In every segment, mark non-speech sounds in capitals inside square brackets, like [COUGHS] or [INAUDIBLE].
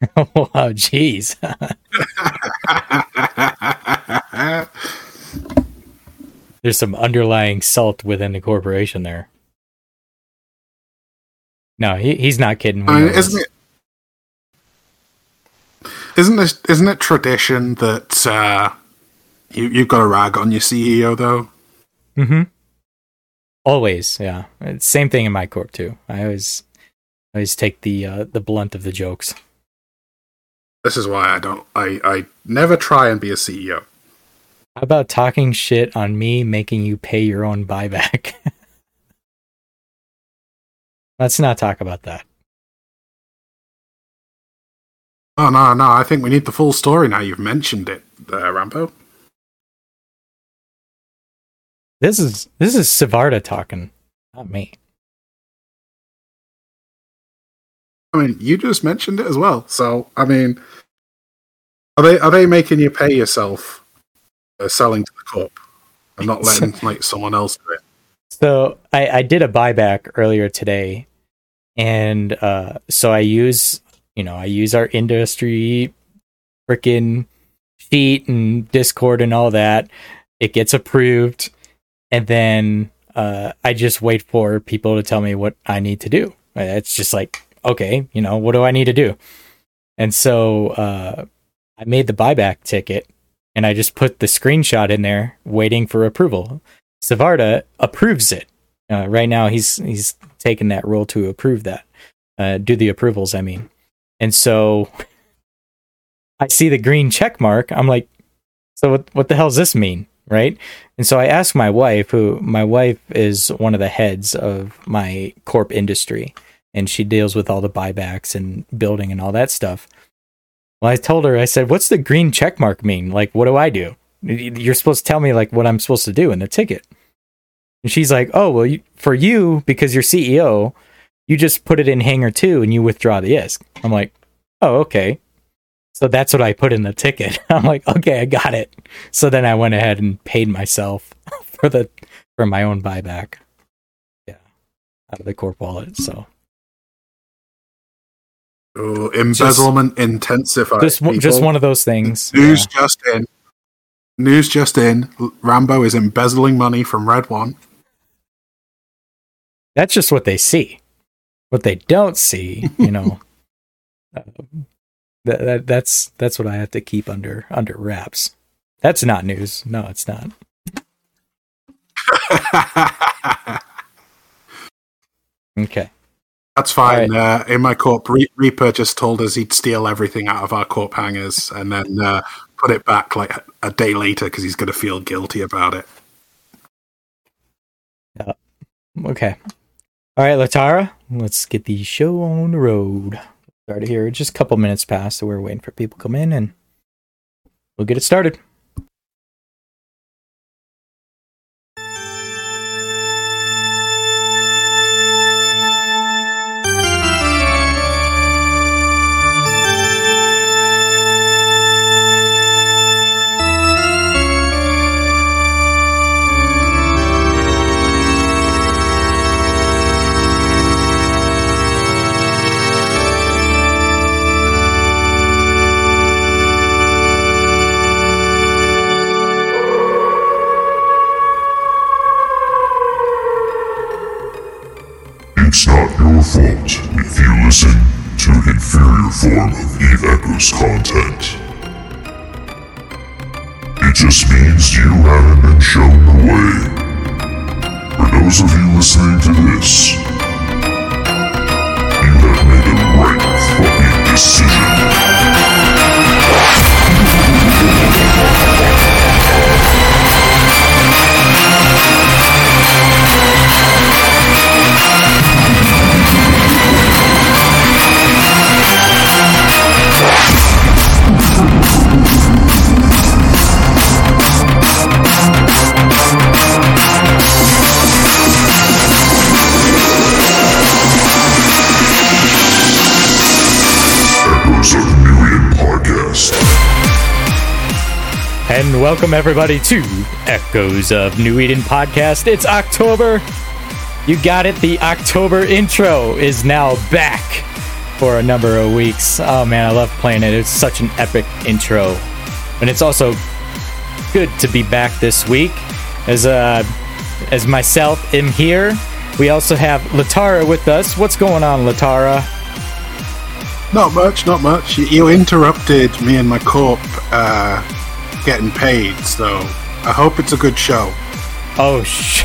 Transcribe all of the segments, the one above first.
[LAUGHS] wow, jeez. [LAUGHS] There's some underlying salt within the corporation there. No, he, he's not kidding. I mean, isn't it? Isn't this isn't it tradition that uh, you you've got a rag on your CEO though? Mm-hmm. Always, yeah. It's same thing in my corp too. I always always take the uh, the blunt of the jokes. This is why I don't. I I never try and be a CEO. How about talking shit on me making you pay your own buyback? [LAUGHS] Let's not talk about that. Oh no, no! I think we need the full story now. You've mentioned it, uh, Rambo. This is this is Savarda talking, not me. I mean, you just mentioned it as well. So, I mean, are they are they making you pay yourself uh, selling to the corp and not letting [LAUGHS] like someone else do it? So I, I did a buyback earlier today, and uh, so I use you know I use our industry freaking sheet and Discord and all that. It gets approved, and then uh, I just wait for people to tell me what I need to do. It's just like okay, you know, what do I need to do? And so uh, I made the buyback ticket and I just put the screenshot in there waiting for approval. Savarda approves it. Uh, right now he's he's taken that role to approve that. Uh, do the approvals, I mean. And so [LAUGHS] I see the green check mark. I'm like, so what what the hell does this mean? Right? And so I asked my wife, who my wife is one of the heads of my corp industry and she deals with all the buybacks and building and all that stuff. Well, I told her, I said, "What's the green check mark mean? Like, what do I do? You're supposed to tell me like what I'm supposed to do in the ticket." And she's like, "Oh, well, you, for you because you're CEO, you just put it in hanger two and you withdraw the ISK." I'm like, "Oh, okay." So that's what I put in the ticket. [LAUGHS] I'm like, "Okay, I got it." So then I went ahead and paid myself [LAUGHS] for the for my own buyback. Yeah, out of the corp wallet. So Oh, embezzlement just, intensified. Just, just one of those things. News yeah. just in. News just in. Rambo is embezzling money from Red One. That's just what they see. What they don't see, you know, uh, [LAUGHS] that, that, that's that's what I have to keep under under wraps. That's not news. No, it's not. [LAUGHS] okay. That's fine. Right. Uh, in my corp, Re- Reaper just told us he'd steal everything out of our corp hangers and then uh, put it back like a day later because he's going to feel guilty about it. Yeah. Okay. All right, Latorra, let's get the show on the road. Started here just a couple minutes past, so we're waiting for people to come in and we'll get it started. Everybody to Echoes of New Eden podcast. It's October. You got it. The October intro is now back. for a number of weeks. Oh man, I love playing it. It's such an epic intro, and it's also good to be back this week as uh as myself am here. We also have Latorra with us. What's going on, Latorra? Not much, not much. You, interrupted me and my corp uh, getting paid, so I hope it's a good show. Oh sh.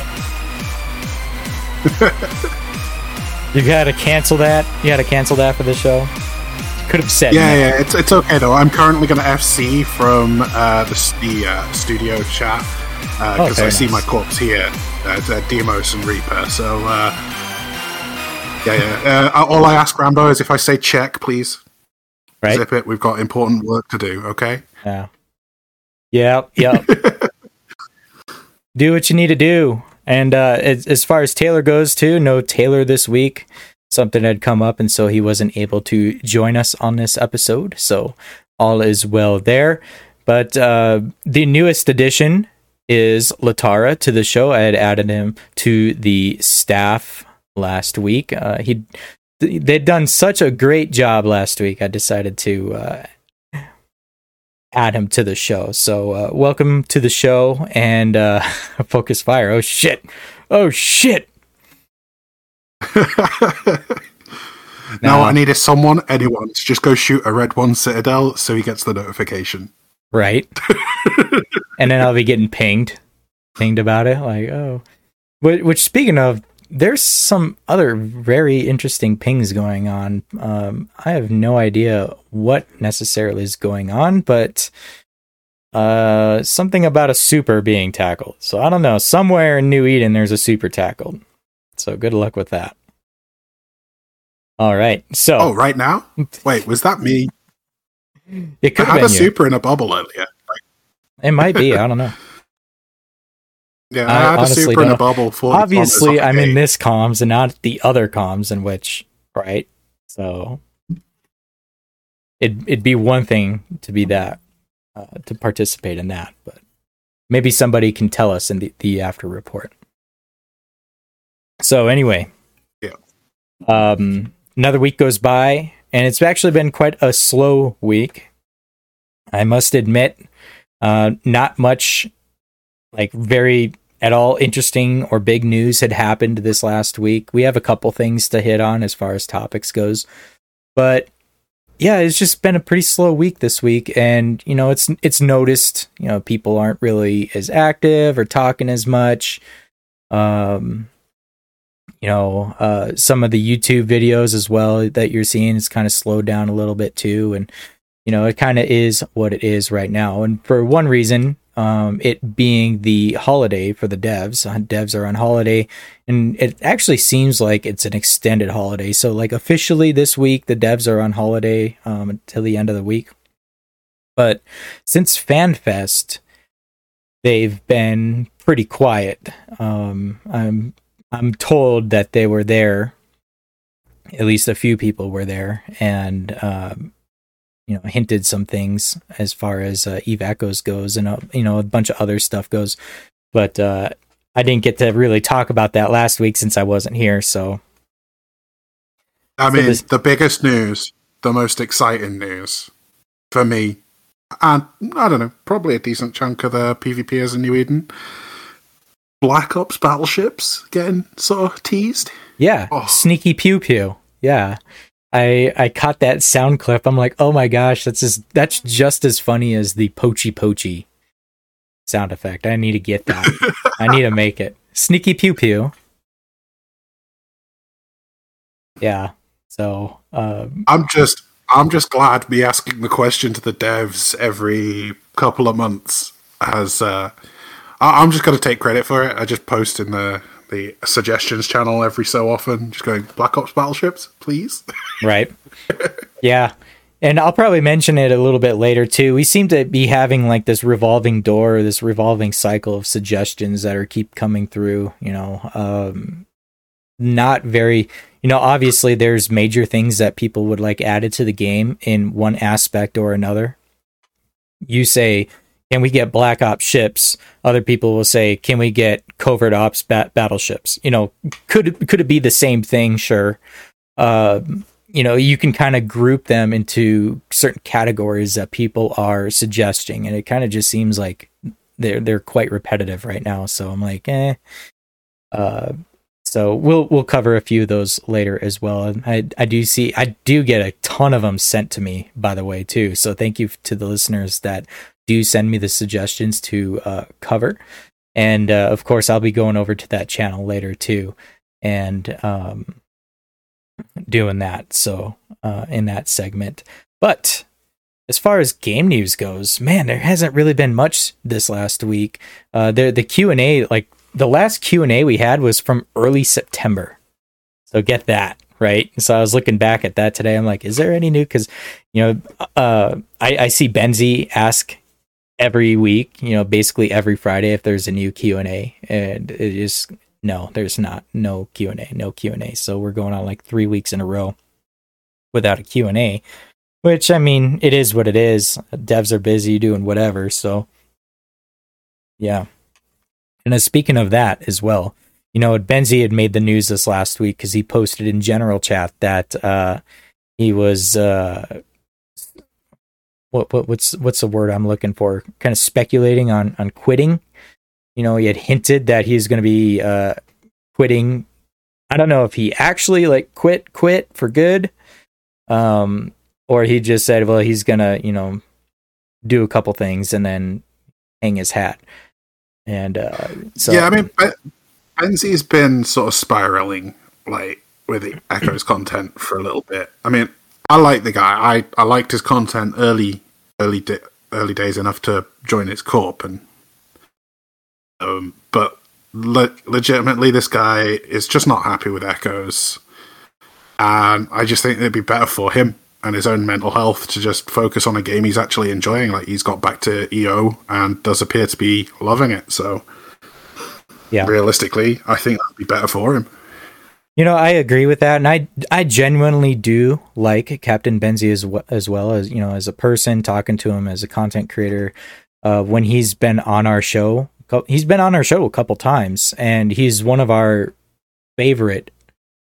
you gotta cancel that. You gotta cancel that for the show. Could have said Yeah, no. yeah, it's it's okay though. I'm currently going to FC from uh, the, the uh, studio chat Oh, because very I see nice. my corpse here at uh, Demos and Reaper. So uh, yeah, yeah. Uh, all I ask Rambo is if I say check, please right. zip it. We've got important work to do. Okay. Yeah. Yep. Yep. [LAUGHS] do what you need to do. And uh, as, as far as Taylor goes, too, no Taylor this week. Something had come up, and so he wasn't able to join us on this episode. So all is well there. But uh, the newest addition is Latorra to the show. I had added him to the staff last week. Uh, he they'd done such a great job last week. I decided to uh, add him to the show. So uh, welcome to the show and uh, [LAUGHS] focus fire. Oh shit! Oh shit! [LAUGHS] now. I need is someone, anyone, to just go shoot a red one citadel so he gets the notification. Right. [LAUGHS] and then I'll be getting pinged, pinged about it. Like oh, which, which speaking of. There's some other very interesting pings going on. Um, I have no idea what necessarily is going on, but uh, something about a super being tackled. So I don't know. Somewhere in New Eden, there's a super tackled. So good luck with that. All right. So Oh, right now? Wait, was that me? it could have had a you. super in a bubble earlier. It might be. I don't know. Yeah, I I, had a super in a bubble. 40 Obviously, I'm in this comms and not the other comms, in which right. So it it'd be one thing to be that uh, to participate in that, but maybe somebody can tell us in the, the after report. So anyway, Yeah. Um, another week goes by, and it's actually been quite a slow week. I must admit, uh, not much, like very at all interesting or big news had happened this last week. We have a couple things to hit on as far as topics goes, but yeah, it's just been a pretty slow week this week, and you know, it's it's noticed. You know, people aren't really as active or talking as much. Um, you know, uh, some of the YouTube videos as well that you're seeing is kind of slowed down a little bit too, and you know, it kind of is what it is right now. And for one reason, um, it being the holiday for the devs, uh, devs are on holiday, and it actually seems like it's an extended holiday. So, like officially this week, the devs are on holiday um, until the end of the week. But since FanFest, they've been pretty quiet. Um, I'm I'm told that they were there. At least a few people were there, and um, you know hinted some things as far as uh, Eve Echoes goes, and uh, you know a bunch of other stuff goes. But uh, I didn't get to really talk about that last week since I wasn't here. So I So mean, this- the biggest news, the most exciting news for me, and I don't know, probably a decent chunk of the PvPers in New Eden. Black Ops battleships getting sort of teased. yeah, Oh. sneaky pew pew. Yeah. I, I caught that sound clip. I'm like, oh my gosh, that's just that's just as funny as the poachy poachy sound effect. I need to get that. [LAUGHS] I need to make it. Sneaky pew pew. Yeah. So um, I'm just, I'm just glad me asking the question to the devs every couple of months has. Uh, I, I'm just going to take credit for it. I just post in the the suggestions channel every so often, just going Black Ops battleships, please. [LAUGHS] right. yeah. And I'll probably mention it a little bit later too. We seem to be having like this revolving door, this revolving cycle of suggestions that are keep coming through, you know. Um not very you know, obviously there's major things that people would like added to the game in one aspect or another. You say, "Can we get Black Ops ships?" Other people will say, "Can we get Covert Ops bat- battleships?" You know, could could it be the same thing? Sure. Um you know, you can kind of group them into certain categories that people are suggesting, and it kind of just seems like they're they're quite repetitive right now. So I'm like, eh. Uh, so we'll we'll cover a few of those later as well. And I I do see I do get a ton of them sent to me by the way too. So thank you to the listeners that do send me the suggestions to uh, cover. And uh, of course, I'll be going over to that channel later too, and um, doing that. So uh, in that segment, but as far as game news goes, man, there hasn't really been much this last week. Uh, the the Q and A, like the last Q and A we had was from early September, so get that right. So I was looking back at that today. I'm like, is there any new? Because you know, uh, I, I see Benzi ask every week, you know, basically every Friday if there's a new Q and it is no, there's not no Q and A, no Q and A. So we're going on like three weeks in a row without a Q and A, which I mean, it is what it is. Devs are busy doing whatever, so yeah. And speaking of that as well, you know, Benzi had made the news this last week because he posted in general chat that uh, he was uh, what, what what's what's the word I'm looking for? Kind of speculating on on quitting. You know, he had hinted that he's going to be uh, quitting. I don't know if he actually like quit quit for good, um, or he just said, well, he's gonna you know do a couple things and then hang his hat. And uh, so yeah, I mean, Benzi's been sort of spiraling like with the Echoes content for a little bit. I mean, I like the guy. I, I liked his content early early di- early days enough to join its corp, and um, but le- legitimately, this guy is just not happy with Echoes, and I just think it'd be better for him and his own mental health to just focus on a game he's actually enjoying. Like he's got back to EO and does appear to be loving it. So, yeah, realistically, I think that'd be better for him. You know, I agree with that, and I I genuinely do like Captain Benzi as well, as well as you know as a person talking to him as a content creator. Uh, when he's been on our show, he's been on our show a couple times, and he's one of our favorite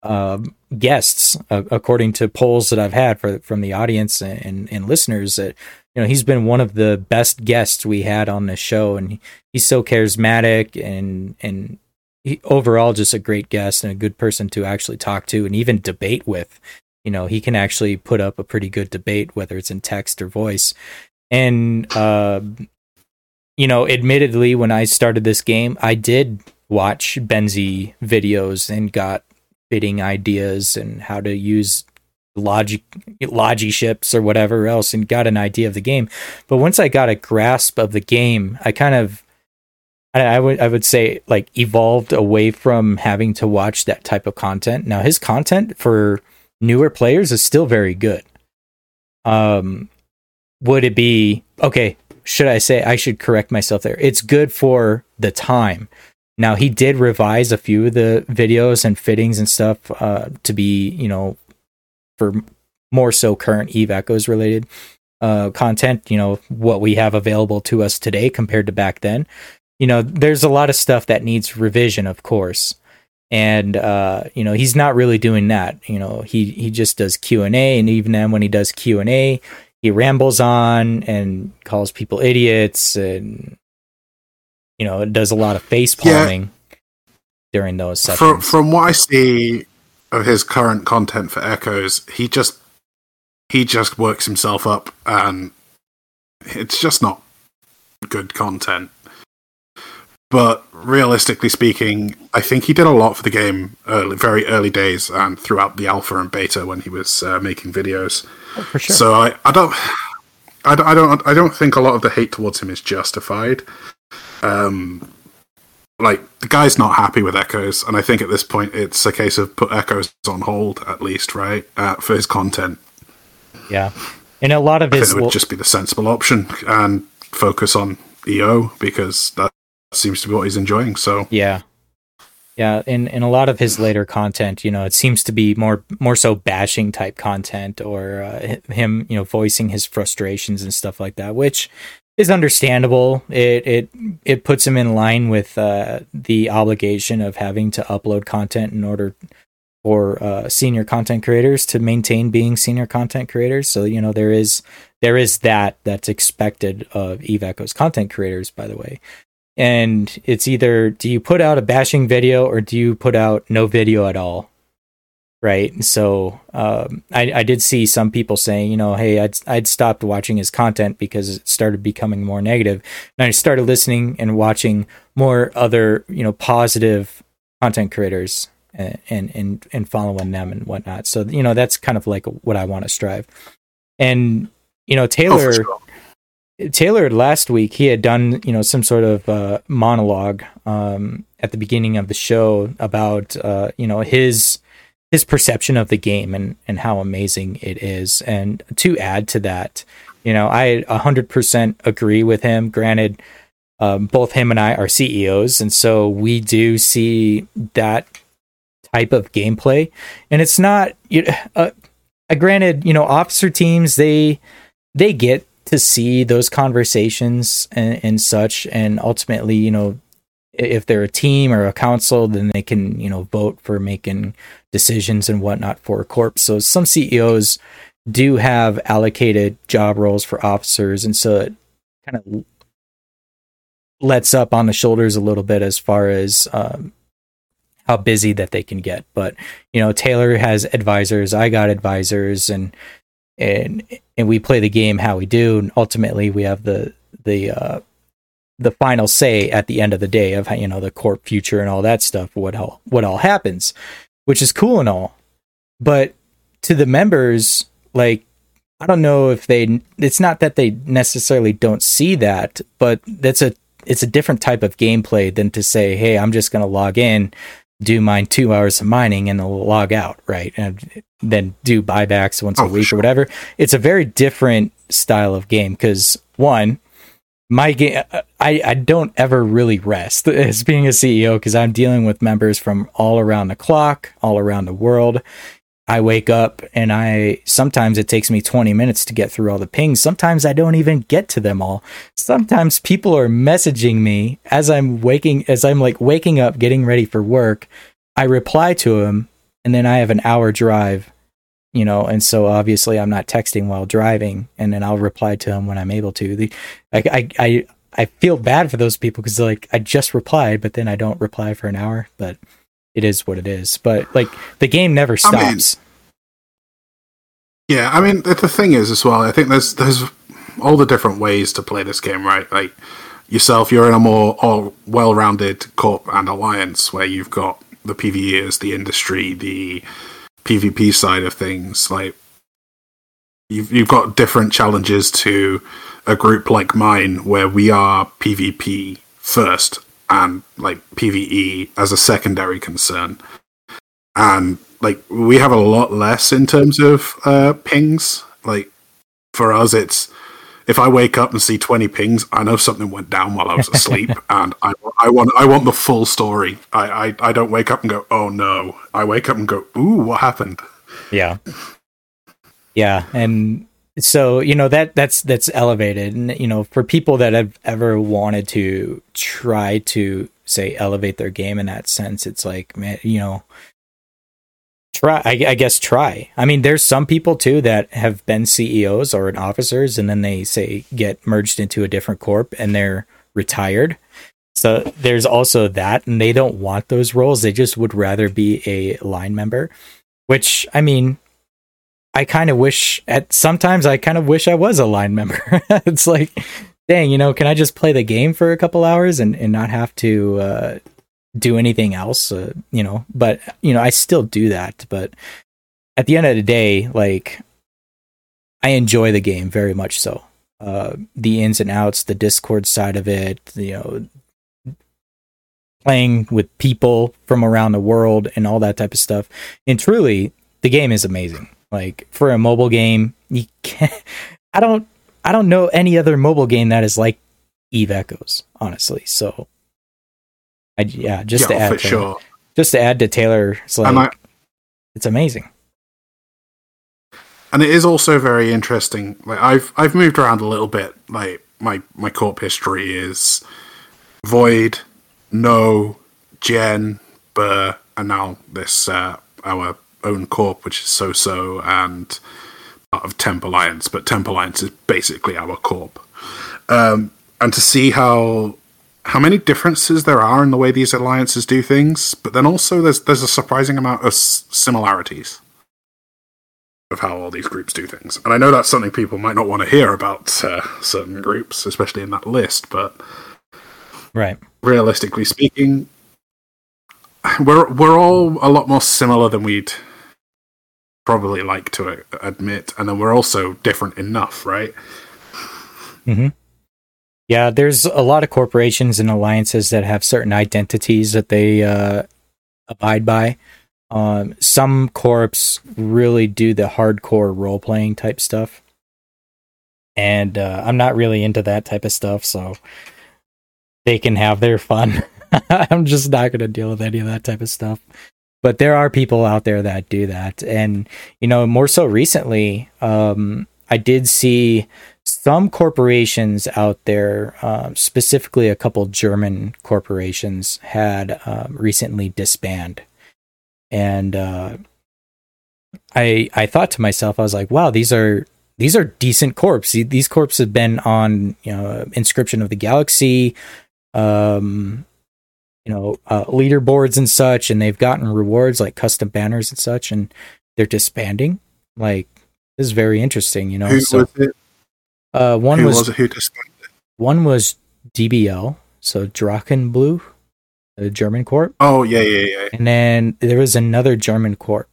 uh, guests, uh, according to polls that I've had for from the audience and, and listeners. That you know, he's been one of the best guests we had on the show, and he's so charismatic and and he, overall just a great guest and a good person to actually talk to and even debate with. You know, he can actually put up a pretty good debate, whether it's in text or voice. And, uh, you know, admittedly, when I started this game, I did watch Benzi videos and got fitting ideas and how to use logic logi ships or whatever else and got an idea of the game but once i got a grasp of the game i kind of I, would I would say like evolved away from having to watch that type of content. Now his content for newer players is still very good. Um, would it be okay? Should I say I should correct myself there? It's good for the time. Now he did revise a few of the videos and fittings and stuff uh, to be you know for more so current Eve Echoes related uh, content. You know what we have available to us today compared to back then you know, there's a lot of stuff that needs revision, of course. And uh, you know, he's not really doing that. You know, he he just does Q and A, and even then, when he does Q and A, he rambles on and calls people idiots, and you know, does a lot of face palming yeah. during those sessions. From, from what I see of his current content for Echoes, he just he just works himself up, and it's just not good content. But realistically speaking, I think he did a lot for the game early, very early days and throughout the alpha and beta when he was uh, making videos. Oh, for sure. So I, I don't, I don't, I don't, I don't think a lot of the hate towards him is justified. Um, like the guy's not happy with Echoes, and I think at this point it's a case of put Echoes on hold at least, right, uh, for his content. Yeah, and a lot of his it would just be the sensible option and focus on EO because that seems to be what he's enjoying. So yeah, yeah. In in a lot of his later content, you know, it seems to be more more so bashing type content or uh, him, you know, voicing his frustrations and stuff like that, which is understandable. It it it puts him in line with uh, the obligation of having to upload content in order for uh, senior content creators to maintain being senior content creators. So you know there is there is that that's expected of Eve Echoes content creators, by the way. And it's either do you put out a bashing video or do you put out no video at all? Right. So um, I, I did see some people saying, you know, hey, I'd I'd stopped watching his content because it started becoming more negative, and I started listening and watching more other, you know, positive content creators and and and following them and whatnot. So you know, that's kind of like what I want to strive. And you know, Oh, Taylor. sure. Taylor last week he had done you know some sort of uh, monologue um, at the beginning of the show about uh, you know his his perception of the game and and how amazing it is. And to add to that, you know, I 100% agree with him. Granted, um, both him and I are CEOs, and so we do see that type of gameplay. And it's not, you uh, uh, granted, you know, officer teams they they get to see those conversations and, and such, and ultimately, you know, if they're a team or a council, then they can, you know, vote for making decisions and whatnot for a corp. So some CEOs do have allocated job roles for officers, and so it kind of lets up on the shoulders a little bit as far as um, how busy that they can get. But you know, Taylor has advisors, I got advisors, and and and we play the game how we do, and ultimately we have the the uh, the final say at the end of the day of you know the corp future and all that stuff, what all what all happens, which is cool and all, but to the members, like I don't know if they. It's not that they necessarily don't see that, but that's a it's a different type of gameplay than to say, hey, I'm just going to log in, do mine two hours of mining, and then log out, right? And then do buybacks once Oh, a week sure. or whatever. It's a very different style of game because one, my game, I, I don't ever really rest [LAUGHS] as being a CEO because I'm dealing with members from all around the clock, all around the world. I wake up and I sometimes it takes me 20 minutes to get through all the pings. Sometimes I don't even get to them all. Sometimes people are messaging me as I'm waking as I'm like waking up getting ready for work. I reply to them and then I have an hour drive, you know, and so obviously I'm not texting while driving and then I'll reply to them when I'm able to. The I I I, feel bad for those people cuz like I just replied but then I don't reply for an hour, but it is what it is. But like the game never I mean, stops. Yeah, I mean the, thing is as well. I think there's there's all the different ways to play this game, right? Like yourself, you're in a more all well-rounded corp and alliance where you've got the PVEers, the industry, the PvP side of things. Like you've you've got different challenges to a group like mine where we are PvP first and like PvE as a secondary concern. And like we have a lot less in terms of uh, pings. Like for us, it's if I wake up and see twenty pings, I know something went down while I was asleep, [LAUGHS] and I, I want I want the full story. I, I I don't wake up and go, oh no. I wake up and go, ooh, what happened? Yeah. Yeah, and so you know that that's that's elevated. And you know for people that have ever wanted to try to say elevate their game in that sense it's like man you know try I, I guess try. I mean there's some people too that have been ceos or officers and then they say get merged into a different corp and they're retired. So there's also that and they don't want those roles. They just would rather be a line member which i mean I kind of wish at sometimes I kind of wish I was a line member. [LAUGHS] it's like, dang, you know, can I just play the game for a couple hours and, and not have to uh, do anything else? Uh, you know, but you know, I still do that. But at the end of the day, like, I enjoy the game very much. So, uh, the ins and outs, the Discord side of it, you know, playing with people from around the world and all that type of stuff. And truly, the game is amazing. Like for a mobile game, you can't. I don't. I don't know any other mobile game that is like Eve Echoes, honestly. So, I yeah, just to add to, sure. just to add to Taylor, it's like I- it's amazing. and it is also very interesting. Like I've I've moved around a little bit. Like my my corp history is Void, No, Jen, Burr, and now this uh, our own corp, which is So So and part of Temp Alliance, but Temp Alliance is basically our corp. Um, and to see how how many differences there are in the way these alliances do things, but then also there's there's a surprising amount of s- similarities of how all these groups do things. And I know that's something people might not want to hear about uh, certain groups, especially in that list, but Right. realistically speaking, we're we're all a lot more similar than we'd probably like to admit, and then we're also different enough, right? Yeah, there's a lot of corporations and alliances that have certain identities that they uh, abide by. Um, some corps really do the hardcore role playing type stuff, and uh, I'm not really into that type of stuff. So they can have their fun. [LAUGHS] I'm just not going to deal with any of that type of stuff. But there are people out there that do that, and you know, more so recently, um, I did see some corporations out there, um, specifically a couple German corporations, had um, recently disbanded, and uh, I I thought to myself, I was like, wow, these are these are decent corps. These corps have been on you know Inscription of the Galaxy, um, you know uh, leaderboards and such, and they've gotten rewards like custom banners and such, and they're disbanding. Like this is very interesting, you know. Who so was it? uh, one Who was, was, it who disbanded? one was DBL, so Drachenblut, the German corp, Oh yeah, yeah, yeah. and then there was another German corp.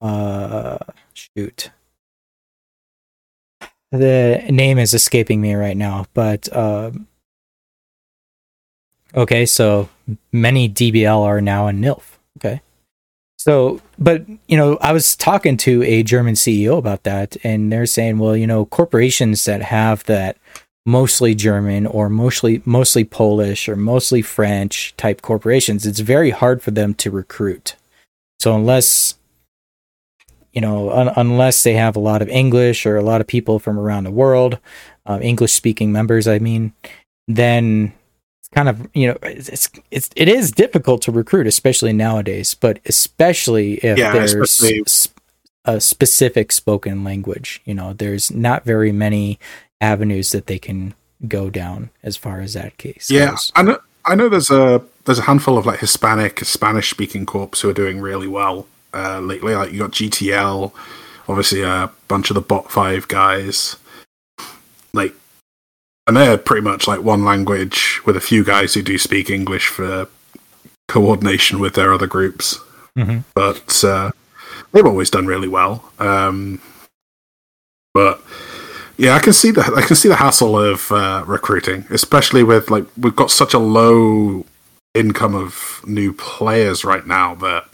Uh, shoot, the name is escaping me right now, but um, okay, so many DBL are now in NILF. Okay. So, but you know, I was talking to a German CEO about that, and they're saying, well, you know, corporations that have that mostly German or mostly mostly Polish or mostly French type corporations, it's very hard for them to recruit. So unless you know, un- unless they have a lot of English or a lot of people from around the world, um, English speaking members, I mean, then it's kind of you know it's it's it is difficult to recruit, especially nowadays. But especially if Yeah, there's especially- a specific spoken language, you know, there's not very many avenues that they can go down as far as that case. Yeah, goes. I know. I know there's a there's a handful of like Hispanic, Spanish speaking corps who are doing really well uh, lately. Like you got GTL, obviously a bunch of the Bot Five guys, like, and they're pretty much like one language with a few guys who do speak English for coordination with their other groups. Mhm. But uh, they've always done really well. Um, but yeah, I can see the I can see the hassle of uh, recruiting, especially with like we've got such a low income of new players right now that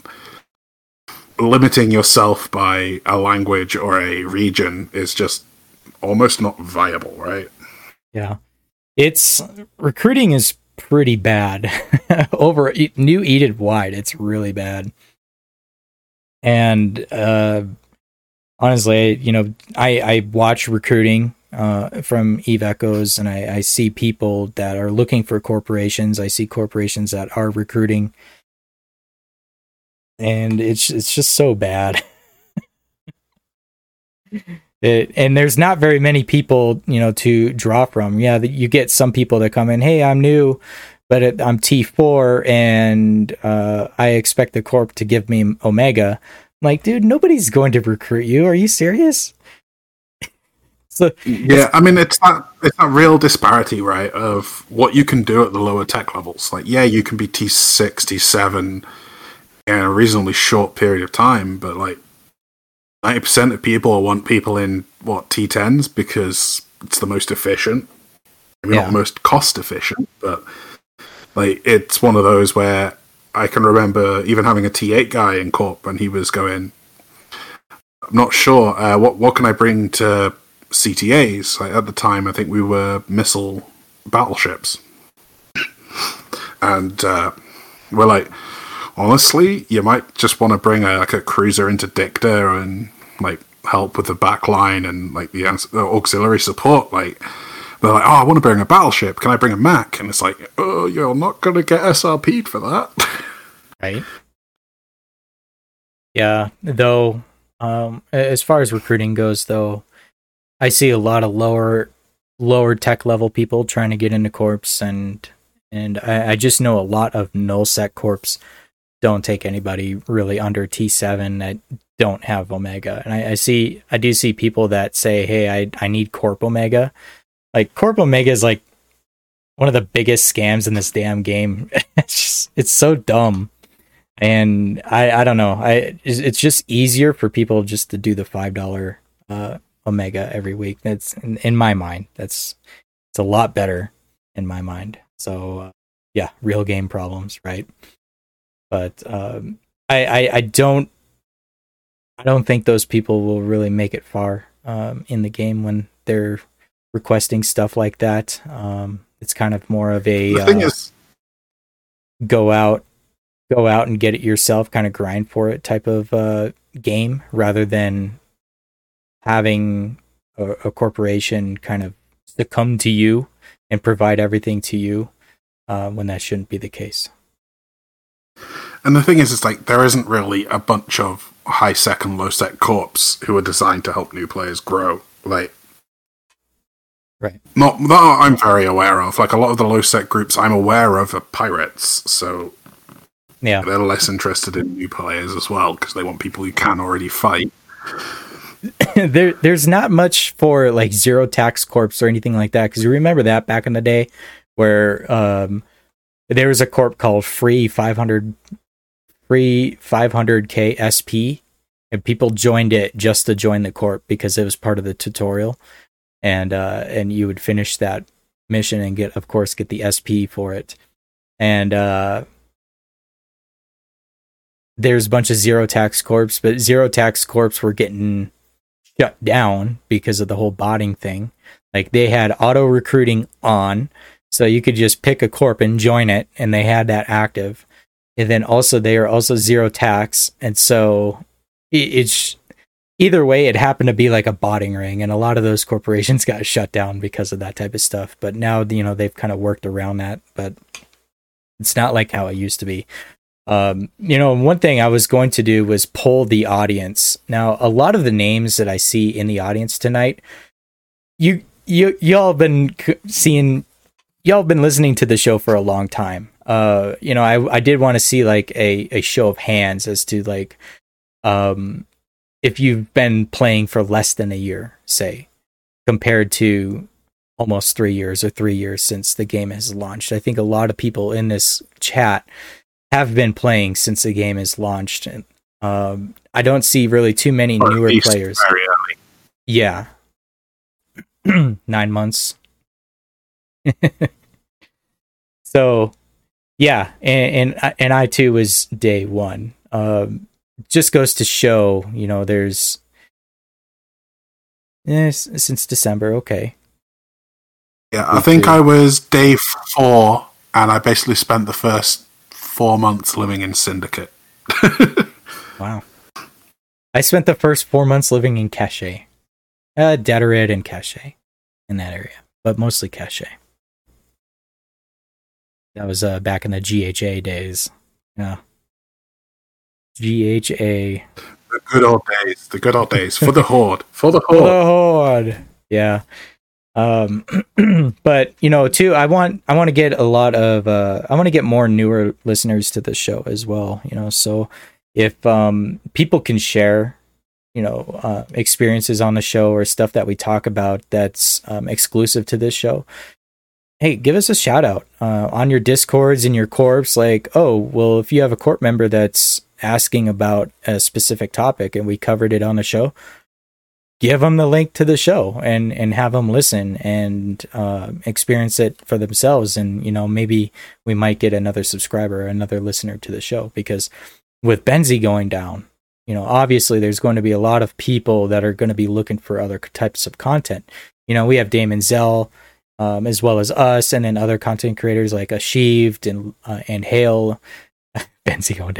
limiting yourself by a language or a region is just almost not viable, right? Yeah. It's recruiting is pretty bad. [LAUGHS] Over New Eden wide, it's really bad. And uh honestly, you know, I I watch recruiting uh from Eve Echoes and I, I see people that are looking for corporations. I see corporations that are recruiting. And it's it's just so bad. [LAUGHS] It, and there's not very many people, you know, to draw from. Yeah, you get some people that come in, hey, I'm new, but it, I'm T4, and uh, I expect the corp to give me Omega. I'm like, dude, nobody's going to recruit you. Are you serious? [LAUGHS] so Yeah, I mean it's that it's that real disparity, right, of what you can do at the lower tech levels. Like, yeah, you can be T six, T seven in a reasonably short period of time, but like ninety percent of people want people in what T tens because it's the most efficient. Maybe Yeah. not the most cost efficient, but like it's one of those where I can remember even having a T eight guy in Corp and he was going I'm not sure. Uh, what what can I bring to CTAs? Like, at the time, I think we were missile battleships, and uh, we're like, honestly, you might just want to bring a, like a cruiser into Dicta and like help with the backline and like the ans- uh, auxiliary support. Like, they're like, oh, I want to bring a battleship. Can I bring a Mac? And it's like, oh, you're not going to get SRP'd for that. [LAUGHS] right, Yeah, though, um, as far as recruiting goes, though, I see a lot of lower lower tech level people trying to get into corps, and and I, I just know a lot of nullsec corps don't take anybody really under T seven that don't have Omega, and I, I see I do see people that say, hey, I I need Corp Omega, like Corp Omega is like one of the biggest scams in this damn game. [LAUGHS] it's just it's so dumb. And I I don't know. I it's just easier for people just to do the five dollar uh, omega every week. That's in, in, my mind. That's it's a lot better in my mind. So uh, yeah, real game problems, right? But um, I, I I don't I don't think those people will really make it far um, in the game when they're requesting stuff like that. Um, it's kind of more of a the thing uh, is, go out, go out and get it yourself, kind of grind for it type of uh, game, rather than having a, a, corporation kind of succumb to you and provide everything to you uh, when that shouldn't be the case. And the thing is, it's like there isn't really a bunch of high sec and low sec corps who are designed to help new players grow. Like Right. Not that I'm very aware of. Like a lot of the low sec groups I'm aware of are pirates, so yeah, they're less interested in new players as well because they want people who can already fight. [COUGHS] there, there's not much for like zero tax corps or anything like that because you remember that back in the day where um, there was a corp called Free 500 Free 500k SP, and people joined it just to join the corp because it was part of the tutorial and uh, and you would finish that mission and get, of course, get the SP for it. And uh, there's a bunch of zero tax corps, but zero tax corps were getting shut down because of the whole botting thing. Like they had auto recruiting on, so you could just pick a corp and join it, and they had that active. And then also they are also zero tax, and so it's either way, it happened to be like a botting ring, and a lot of those corporations [LAUGHS] got shut down because of that type of stuff. But now, you know, they've kind of worked around that, but it's not like how it used to be. Um, you know, one thing I was going to do was poll the audience. Now, a lot of the names that I see in the audience tonight, you you y'all been seeing, y'all have been listening to the show for a long time. Uh, you know, I I did want to see like a a show of hands as to like um if you've been playing for less than a year, say, compared to almost three years or three years since the game has launched. I think a lot of people in this chat have been playing since the game is launched. And um, I don't see really too many or newer players. Yeah. [CLEARS THROAT] Nine months. [LAUGHS] so, yeah, and, and and I too was day one. Um, just goes to show, you know, there's yes, since December, okay. Yeah, I think I was day four, and I basically spent the first four months living in Syndicate. [LAUGHS] wow. I spent the first four months living in Cache. Uh, Detorid and Cache in that area, but mostly Cache. That was uh, back in the GHA days. Yeah. GHA. The good old days. The good old days. For the [LAUGHS] Horde. For the Horde. For the Horde. Yeah. Um, [CLEARS THROAT] but you know, too, I want I want to get a lot of uh, I want to get more newer listeners to the show as well. You know, so if um, people can share, you know, uh, experiences on the show or stuff that we talk about that's um, exclusive to this show, hey, give us a shout out uh, on your discords and your corps. Like, oh, well, if you have a corp member that's asking about a specific topic and we covered it on the show, give them the link to the show and and have them listen and uh, experience it for themselves. And you know, maybe we might get another subscriber, another listener to the show because with Benzi going down. You know, obviously, there's going to be a lot of people that are going to be looking for other types of content. You know, we have Damon Zell, um, as well as us, and then other content creators like Ashived and uh, and Hale [LAUGHS] Benzio.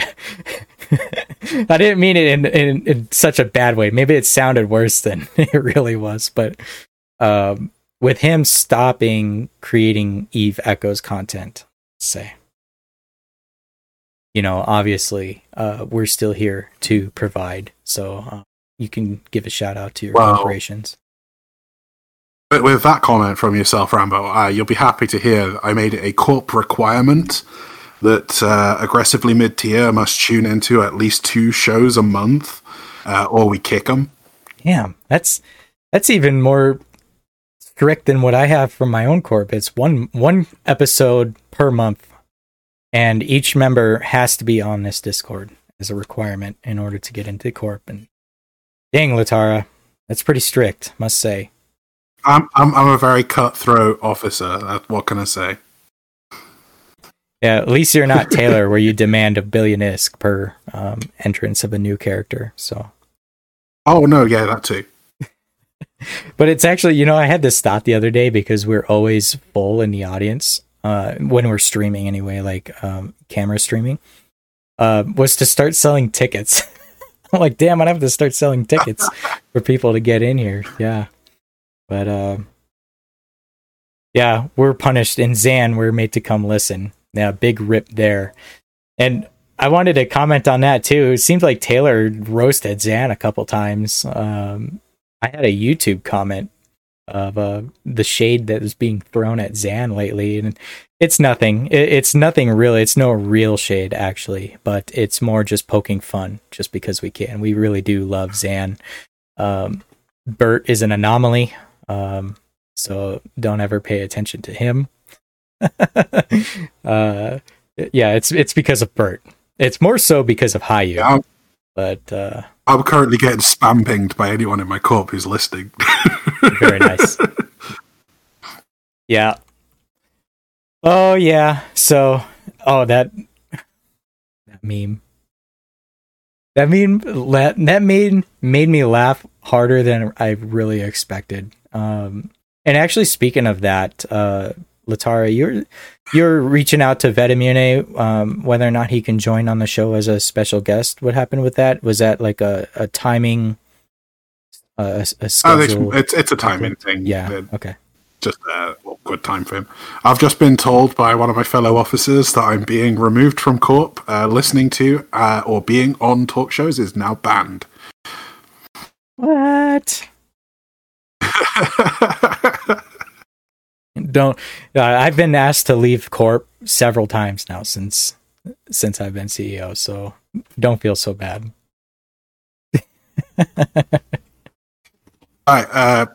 [LAUGHS] I didn't mean it in, in, in such a bad way. Maybe it sounded worse than [LAUGHS] it really was, but um, with him stopping creating Eve Echoes content, say, you know, obviously, uh, we're still here to provide. So uh, you can give a shout out to your Wow. corporations. But with that comment from yourself, Rambo, uh, you'll be happy to hear I made it a corp requirement that uh, aggressively mid tier must tune into at least two shows a month, uh, or we kick them. Damn, that's that's even more strict than what I have from my own corp. It's one one episode per month, and each member has to be on this Discord as a requirement in order to get into the corp. And dang, Latorra, that's pretty strict, must say. I'm, I'm I'm a very cutthroat officer. What can I say? Yeah, at least you're not Taylor, where you demand a billion isk per um, entrance of a new character. So, Oh no, yeah, that too. [LAUGHS] but it's actually, you know, I had this thought the other day because we're always full in the audience uh, when we're streaming anyway, like um, camera streaming, uh, was to start selling tickets. [LAUGHS] I'm like, damn, I'd have to start selling tickets [LAUGHS] for people to get in here. Yeah, but um, yeah, we're punished. In Zan, we're made to come listen. Yeah, big rip there. And I wanted to comment on that too. It seems like Taylor roasted Zan a couple times. Um, I had a YouTube comment of uh, the shade that was being thrown at Zan lately, and it's nothing. It, it's nothing really. It's no real shade actually, but it's more just poking fun, just because we can. We really do love Zan. Um, Bert is an anomaly, um, so don't ever pay attention to him. [LAUGHS] uh, yeah, it's it's because of Bert. It's more so because of Hayu, Yeah, I'm, but uh, I'm currently getting spam pinged by anyone in my corp who's listening. [LAUGHS] very nice. yeah. Oh yeah. So, oh that that meme. That meme la- that made made me laugh harder than I really expected. Um, and actually, speaking of that, uh, Latorra, you're you're reaching out to Vetamune, um, whether or not he can join on the show as a special guest. What happened with that? Was that like a a timing? Uh, a, a think schedule? it's, it's it's a timing thing. yeah. It- Okay. just a good time for him. I've just been told by one of my fellow officers that I'm being removed from corp. Uh, listening to uh, or being on talk shows is now banned. What? [LAUGHS] Don't. Uh, I've been asked to leave Corp several times now since since I've been CEO. So don't feel so bad. [LAUGHS] All right, uh,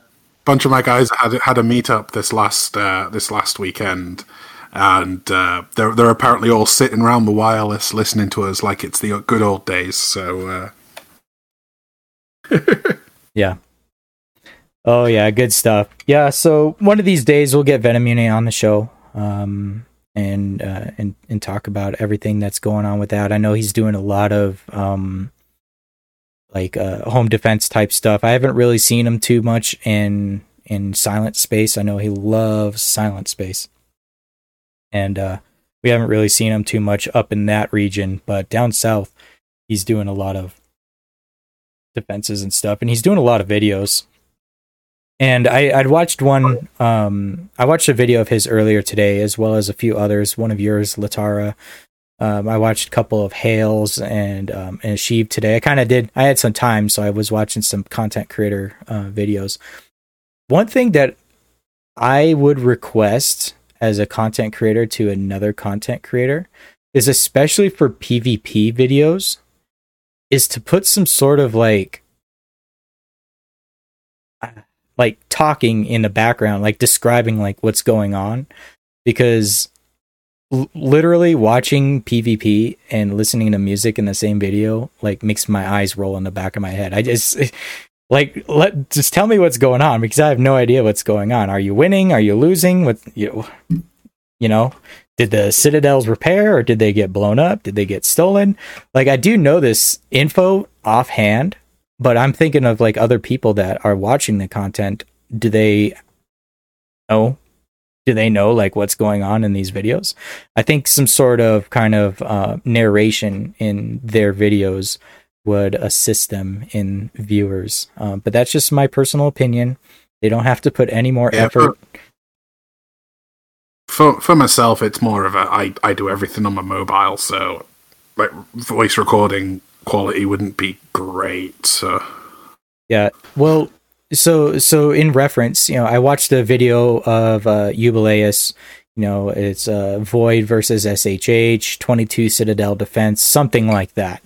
bunch of my guys had had a meetup this last uh, this last weekend, and uh, they're they're apparently all sitting around the wireless listening to us like it's the good old days. So uh, [LAUGHS] Yeah. Oh yeah, good stuff. Yeah. So one of these days we'll get Venomune on the show. Um, and uh, and and talk about everything that's going on with that. I know he's doing a lot of um, like uh, home defense type stuff. I haven't really seen him too much in in silent space. I know he loves silent space, and uh, we haven't really seen him too much up in that region. But down south, he's doing a lot of defenses and stuff, and he's doing a lot of videos. And I, I'd watched one. Um, I watched a video of his earlier today, as well as a few others. One of yours, Latorra. Um, I watched a couple of Hales and um, and Sheev today. I kind of did. I had some time, so I was watching some content creator uh, videos. One thing that I would request as a content creator to another content creator is, especially for PvP videos, is to put some sort of like like talking in the background, like describing like what's going on, because l- literally watching PvP and listening to music in the same video like makes my eyes roll in the back of my head. I just [LAUGHS] like let just tell me what's going on because I have no idea what's going on. Are you winning? Are you losing? What you you know? Did the citadels repair or did they get blown up? Did they get stolen? Like I do know this info offhand, but I'm thinking of like other people that are watching the content. Do they know? Do they know like what's going on in these videos? I think some sort of kind of uh, narration in their videos would assist them in viewers. Um, but that's just my personal opinion. They don't have to put any more Yeah, effort. for for myself, it's more of a I I do everything on my mobile, so like voice recording quality wouldn't be great. So Yeah. Well, so so in reference, you know, I watched a video of uh Jubileus. You know, it's uh Void versus SHH, 22 Citadel Defense, something like that.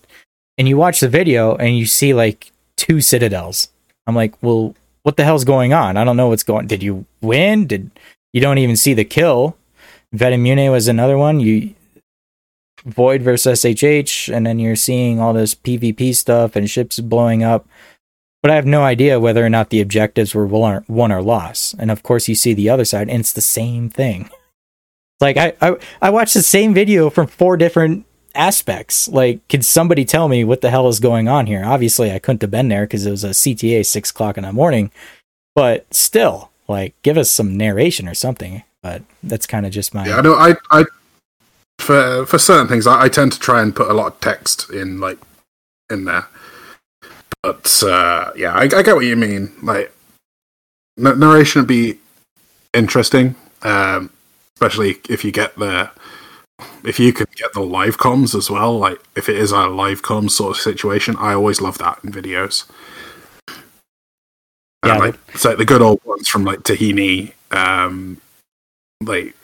And you watch the video and you see like two Citadels. I'm like, well, what the hell's going on? I don't know what's going. Did you win? Did you don't even see the kill? Vetemune was another one. You Void versus SHH, and then you're seeing all this PvP stuff and ships blowing up but I have no idea whether or not the objectives were won or, lost. And of course, you see the other side, and it's the same thing. Like I, I, I watched the same video from four different aspects. Like, could somebody tell me what the hell is going on here? Obviously, I couldn't have been there because it was a CTA six o'clock in the morning. But still, like, give us some narration or something. But that's kind of just my. yeah, I know. I, I for for certain things, I, I tend to try and put a lot of text in like in there. But uh, yeah, I, I get what you mean. Like n- narration would be interesting, um, especially if you get the if you could get the live comms as well. Like if it is a live comms sort of situation, I always love that in videos. Yeah, like it's like the good old ones from like Tahini. Um, like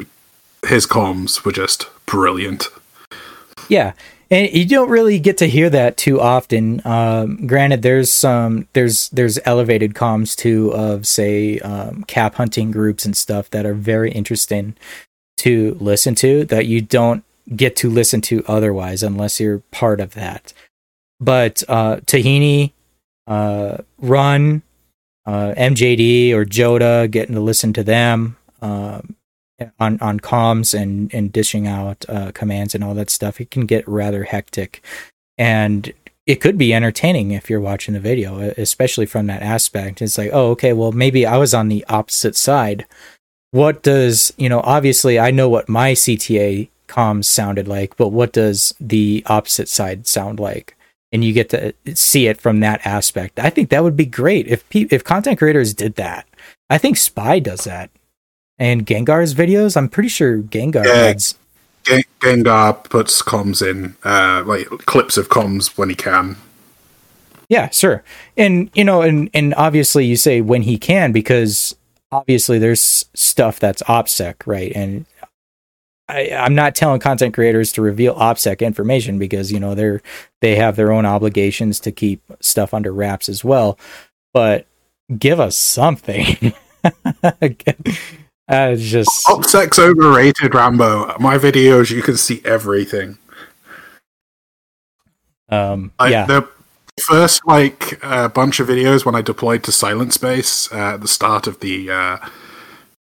his comms were just brilliant. Yeah, and you don't really get to hear that too often. Um, granted, there's some there's there's elevated comms too of say um, cap hunting groups and stuff that are very interesting to listen to that you don't get to listen to otherwise unless you're part of that. But uh, Tahini, uh, Run, uh, MJD or Joda, getting to listen to them. Um, on on comms and and dishing out uh, commands and all that stuff, it can get rather hectic, and it could be entertaining if you're watching the video, especially from that aspect. It's like, oh, okay, well, maybe I was on the opposite side. What does you know? Obviously, I know what my CTA comms sounded like, but what does the opposite side sound like? And you get to see it from that aspect. I think that would be great if pe- if content creators did that. I think Spy does that and Gengar's videos. I'm pretty sure Gengar Yeah. Gen- Gengar puts comms in, uh, like clips of comms when he can. Yeah, sure. And you know, and and obviously you say when he can because obviously there's stuff that's OPSEC, right? And I, I'm not telling content creators to reveal OPSEC information because you know they're they have their own obligations to keep stuff under wraps as well. But give us something. [LAUGHS] uh, just Opsec's overrated, Rambo. My videos, you can see everything. um, Like, yeah, The first like uh, bunch of videos when I deployed to Silent Space uh, at the start of the uh,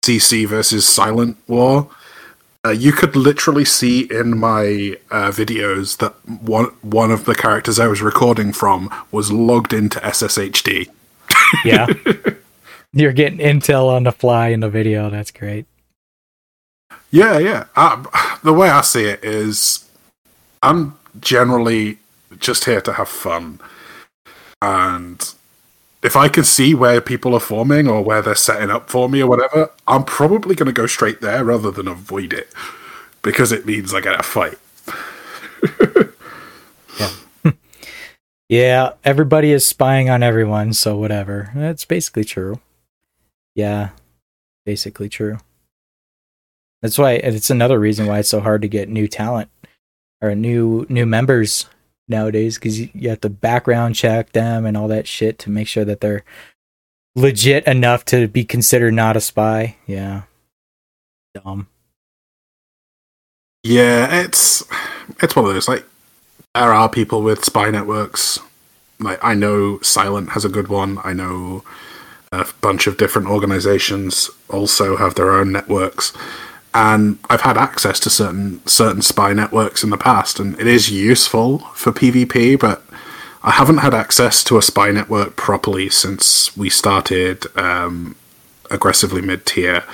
CC versus Silent War, uh, you could literally see in my uh, videos that one one of the characters I was recording from was logged into SSHD. yeah. [LAUGHS] You're getting intel on the fly in the video. That's great. Yeah, yeah. Uh, the way I see it is, I'm generally just here to have fun, and if I can see where people are forming or where they're setting up for me or whatever, I'm probably going to go straight there rather than avoid it because it means I get a fight. [LAUGHS] Yeah, everybody is spying on everyone, so whatever. That's basically true. Yeah, basically true. That's why it's another reason why it's so hard to get new talent or new new members nowadays because you, you have to background check them and all that shit to make sure that they're legit enough to be considered not a spy. Yeah, dumb. Yeah, it's it's one of those like there are people with spy networks. Like I know Silent has a good one. I know a bunch of different organizations also have their own networks. And I've had access to certain certain spy networks in the past, and it is useful for PvP, but I haven't had access to a spy network properly since we started um, aggressively mid tier.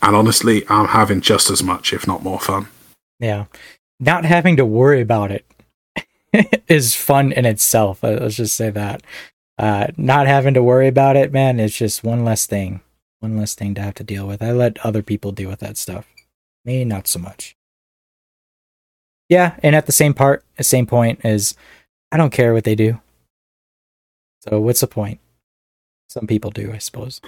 And honestly, I'm having just as much, if not more fun. Yeah. Not having to worry about it [LAUGHS] is fun in itself. Let's just say that. Uh, not having to worry about it, man, it's just one less thing. One less thing to have to deal with. I let other people deal with that stuff. Me, not so much. Yeah, and at the same part, the same point is, I don't care what they do. So what's the point? Some people do, I suppose.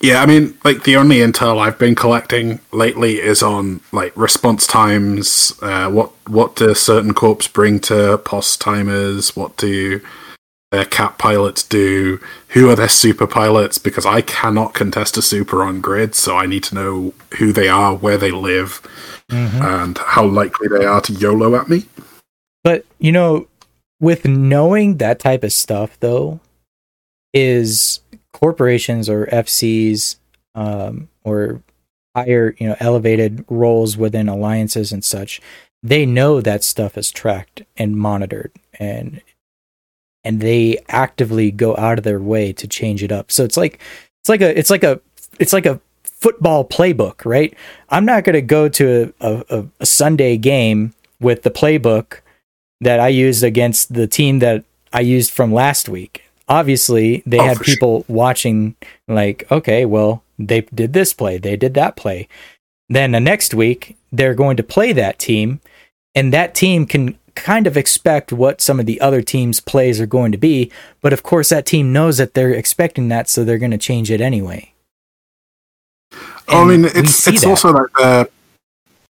Yeah, I mean, like the only intel I've been collecting lately is on like response times. Uh, what what do certain corps bring to POS timers? What do their cap pilots do? Who are their super pilots? Because I cannot contest a super on grid, so I need to know who they are, where they live, Mhm. and how likely they are to YOLO at me. But you know, with knowing that type of stuff, though, is corporations or FCs um, or higher, you know, elevated roles within alliances and such, they know that stuff is tracked and monitored, and and they actively go out of their way to change it up. So it's like it's like a it's like a it's like a football playbook, right? I'm not going to go to a, a, a Sunday game with the playbook that I used against the team that I used from last week. Obviously, they Oh, had for sure. people watching, like, okay, well, they did this play, they did that play. Then the next week, they're going to play that team, and that team can kind of expect what some of the other teams' plays are going to be. But of course, that team knows that they're expecting that, so they're going to change it anyway. Oh, I mean, it's it's that. also like the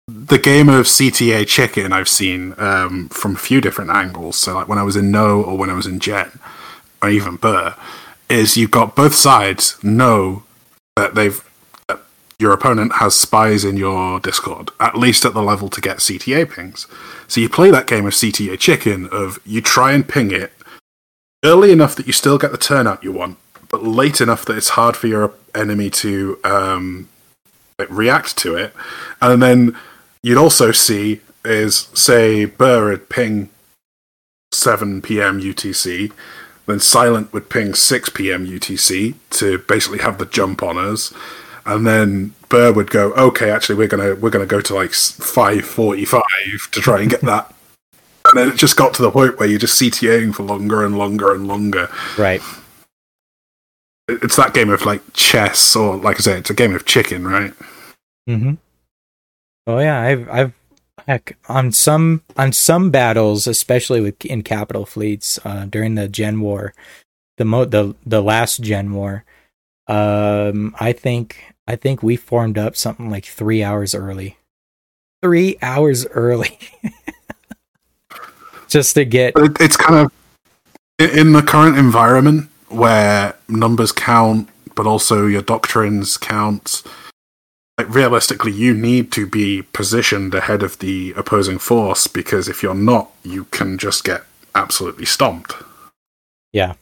the game of CTA chicken I've seen um, from a few different angles. So, like when I was in No or when I was in Jet or even Burr, is you've got both sides know that they've your opponent has spies in your Discord, at least at the level to get CTA pings. So you play that game of CTA chicken of you try and ping it early enough that you still get the turnout you want, but late enough that it's hard for your enemy to um, react to it. And then you'd also see is say Burr would ping 7 p.m. UTC, then Silent would ping 6 p.m. UTC to basically have the jump on us, and then Burr would go, okay, actually we're gonna we're gonna go to like 5:45 to try and get that. [LAUGHS] And then it just got to the point where you're just CTAing for longer and longer and longer. Right. It's that game of like chess, or like I say, it's a game of chicken, right? Mm-hmm. Oh yeah, I've I've heck on some on some battles, especially with in capital fleets uh, during the Gen War, the mo the the last Gen War. Um, I think I think we formed up something like three hours early. Three hours early, [LAUGHS] just to get it, it's kind of in- the current environment where numbers count, but also your doctrines count. Like realistically, you need to be positioned ahead of the opposing force because if you're not, you can just get absolutely stomped. yeah.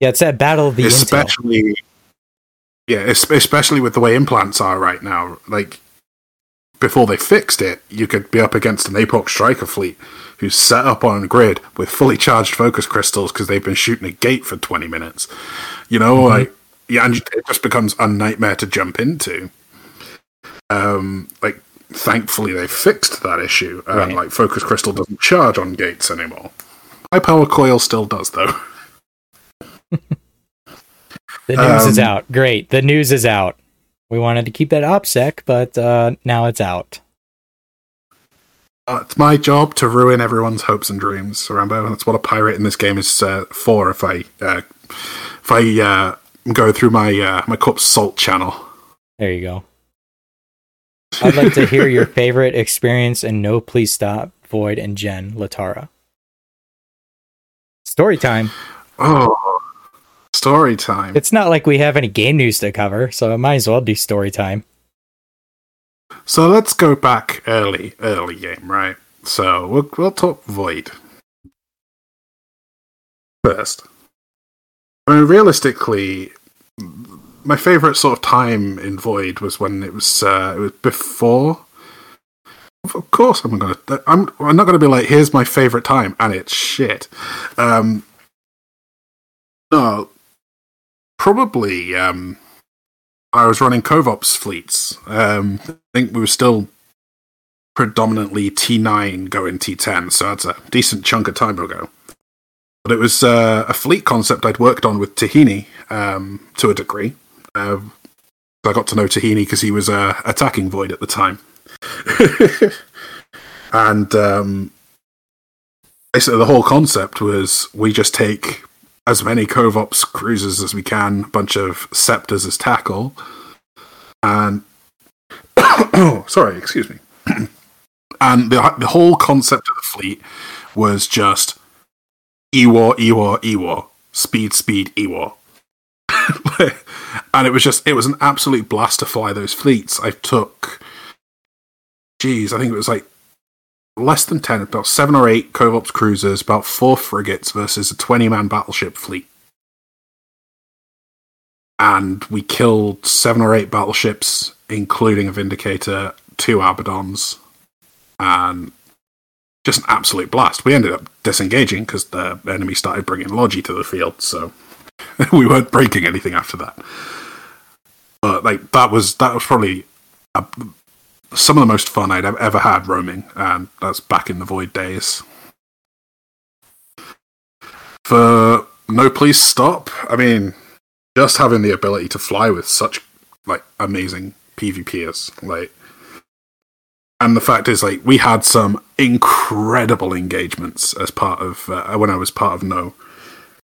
Yeah, it's that battle of the intel. Yeah, especially with the way implants are right now. Like before they fixed it, you could be up against an Apoc striker fleet who's set up on a grid with fully charged focus crystals because they've been shooting a gate for twenty minutes. You know, Mhm. like yeah, and it just becomes a nightmare to jump into. Um, like thankfully they fixed that issue. Um, Right. Like focus crystal doesn't charge on gates anymore. High power coil still does though. [LAUGHS] The news is Um, out. Great. The news is out. We wanted to keep that OPSEC, but uh, now it's out. Uh, it's my job to ruin everyone's hopes and dreams, Rambo. That's what a pirate in this game is uh, for. If I uh, if I uh, go through my uh, my corpse salt channel, There you go. I'd like to hear your [LAUGHS] favorite experience in No Please Stop, Void, and Jen Latorra. Story time. oh, story time. It's not like we have any game news to cover, so I might as well do story time. So let's go back early, early game, right? So we'll we'll talk void first. I mean, realistically, my favorite sort of time in void was when it was uh, it was before. Of course, I'm gonna. I'm. I'm not gonna be like, here's my favorite time, and it's shit. Um, no, probably. Um, I was running Covops fleets. Um, I think we were still predominantly T9 going T10, so that's a decent chunk of time ago. But it was uh, a fleet concept I'd worked on with Tahini um, to a degree. Uh, I got to know Tahini because he was uh, attacking Void at the time. [LAUGHS] and um, basically the whole concept was we just take as many Covops cruisers as we can, a bunch of Scepters as tackle, and [COUGHS] sorry, excuse me. [COUGHS] and the the whole concept of the fleet was just Ewar, Ewar, Ewar, speed, speed, Ewar. [LAUGHS] and it was just it was an absolute blast to fly those fleets. I took, geez, I think it was like less than 10, about seven or eight Covops cruisers, about four frigates versus a 20 man battleship fleet. And we killed seven or eight battleships, including a Vindicator, two Abaddons, and just an absolute blast. We ended up disengaging because the enemy started bringing Logi to the field, so [LAUGHS] we weren't breaking anything after that. But like that was that was probably a, some of the most fun I'd ever had roaming, and that's back in the Void days. For no, please stop. I mean, just having the ability to fly with such like amazing PvPers, like, and the fact is, like, we had some incredible engagements as part of uh, when I was part of No.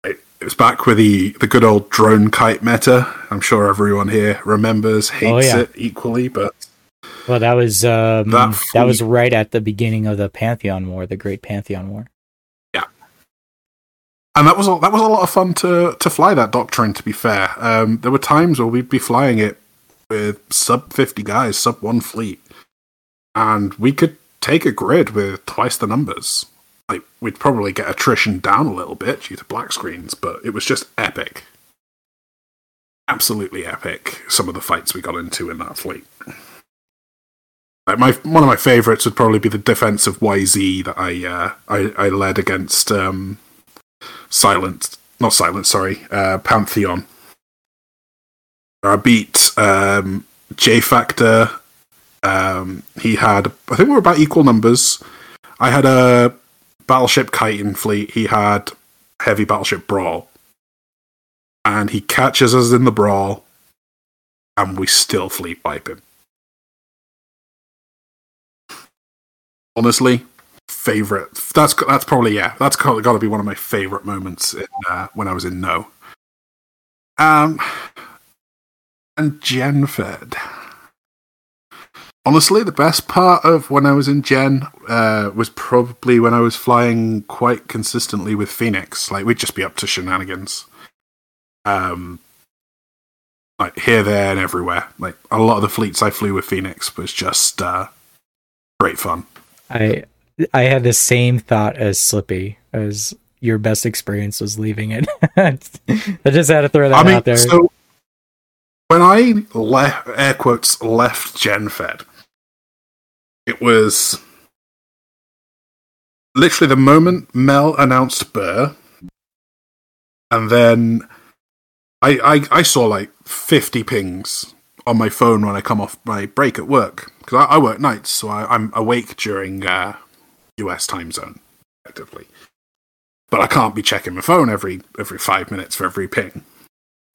It, it was back with the the good old drone kite meta. I'm sure everyone here remembers, hates Oh, yeah. it equally, but Well, that was um, That that, was right at the beginning of the Pantheon War, the Great Pantheon War. Yeah, and that was a, that was a lot of fun to to fly that doctrine. To be fair, um, there were times where we'd be flying it with sub fifty guys, sub one fleet, and we could take a grid with twice the numbers. Like we'd probably get attrition down a little bit due to black screens, but it was just epic, absolutely epic. Some of the fights we got into in that fleet. Like my one of my favorites would probably be the defense of YZ that I uh, I, I led against. Um, Silent, not Silent, sorry, uh, Pantheon. I beat um, J Factor. Um, he had, I think we were about equal numbers. I had a battleship chitin fleet. He had heavy battleship brawl, and he catches us in the brawl, and we still fleet wipe him. Honestly, favorite. That's that's probably yeah. That's got to be one of my favorite moments in, uh, when I was in No. Um, and Genfed. Honestly, the best part of when I was in Gen uh, was probably when I was flying quite consistently with Phoenix. Like we'd just be up to shenanigans. Um, like here, there, and everywhere. Like a lot of the fleets I flew with Phoenix was just uh, great fun. I I had the same thought as Slippy as your best experience was leaving it. [LAUGHS] I just had to throw that I mean, out there. so when I left, air quotes, left GenFed, it was literally the moment Mel announced Burr, and then I, I, I saw like 50 pings on my phone when I come off my break at work. Because I, I work nights, so I, I'm awake during uh, US time zone, effectively. But I can't be checking my phone every every five minutes for every ping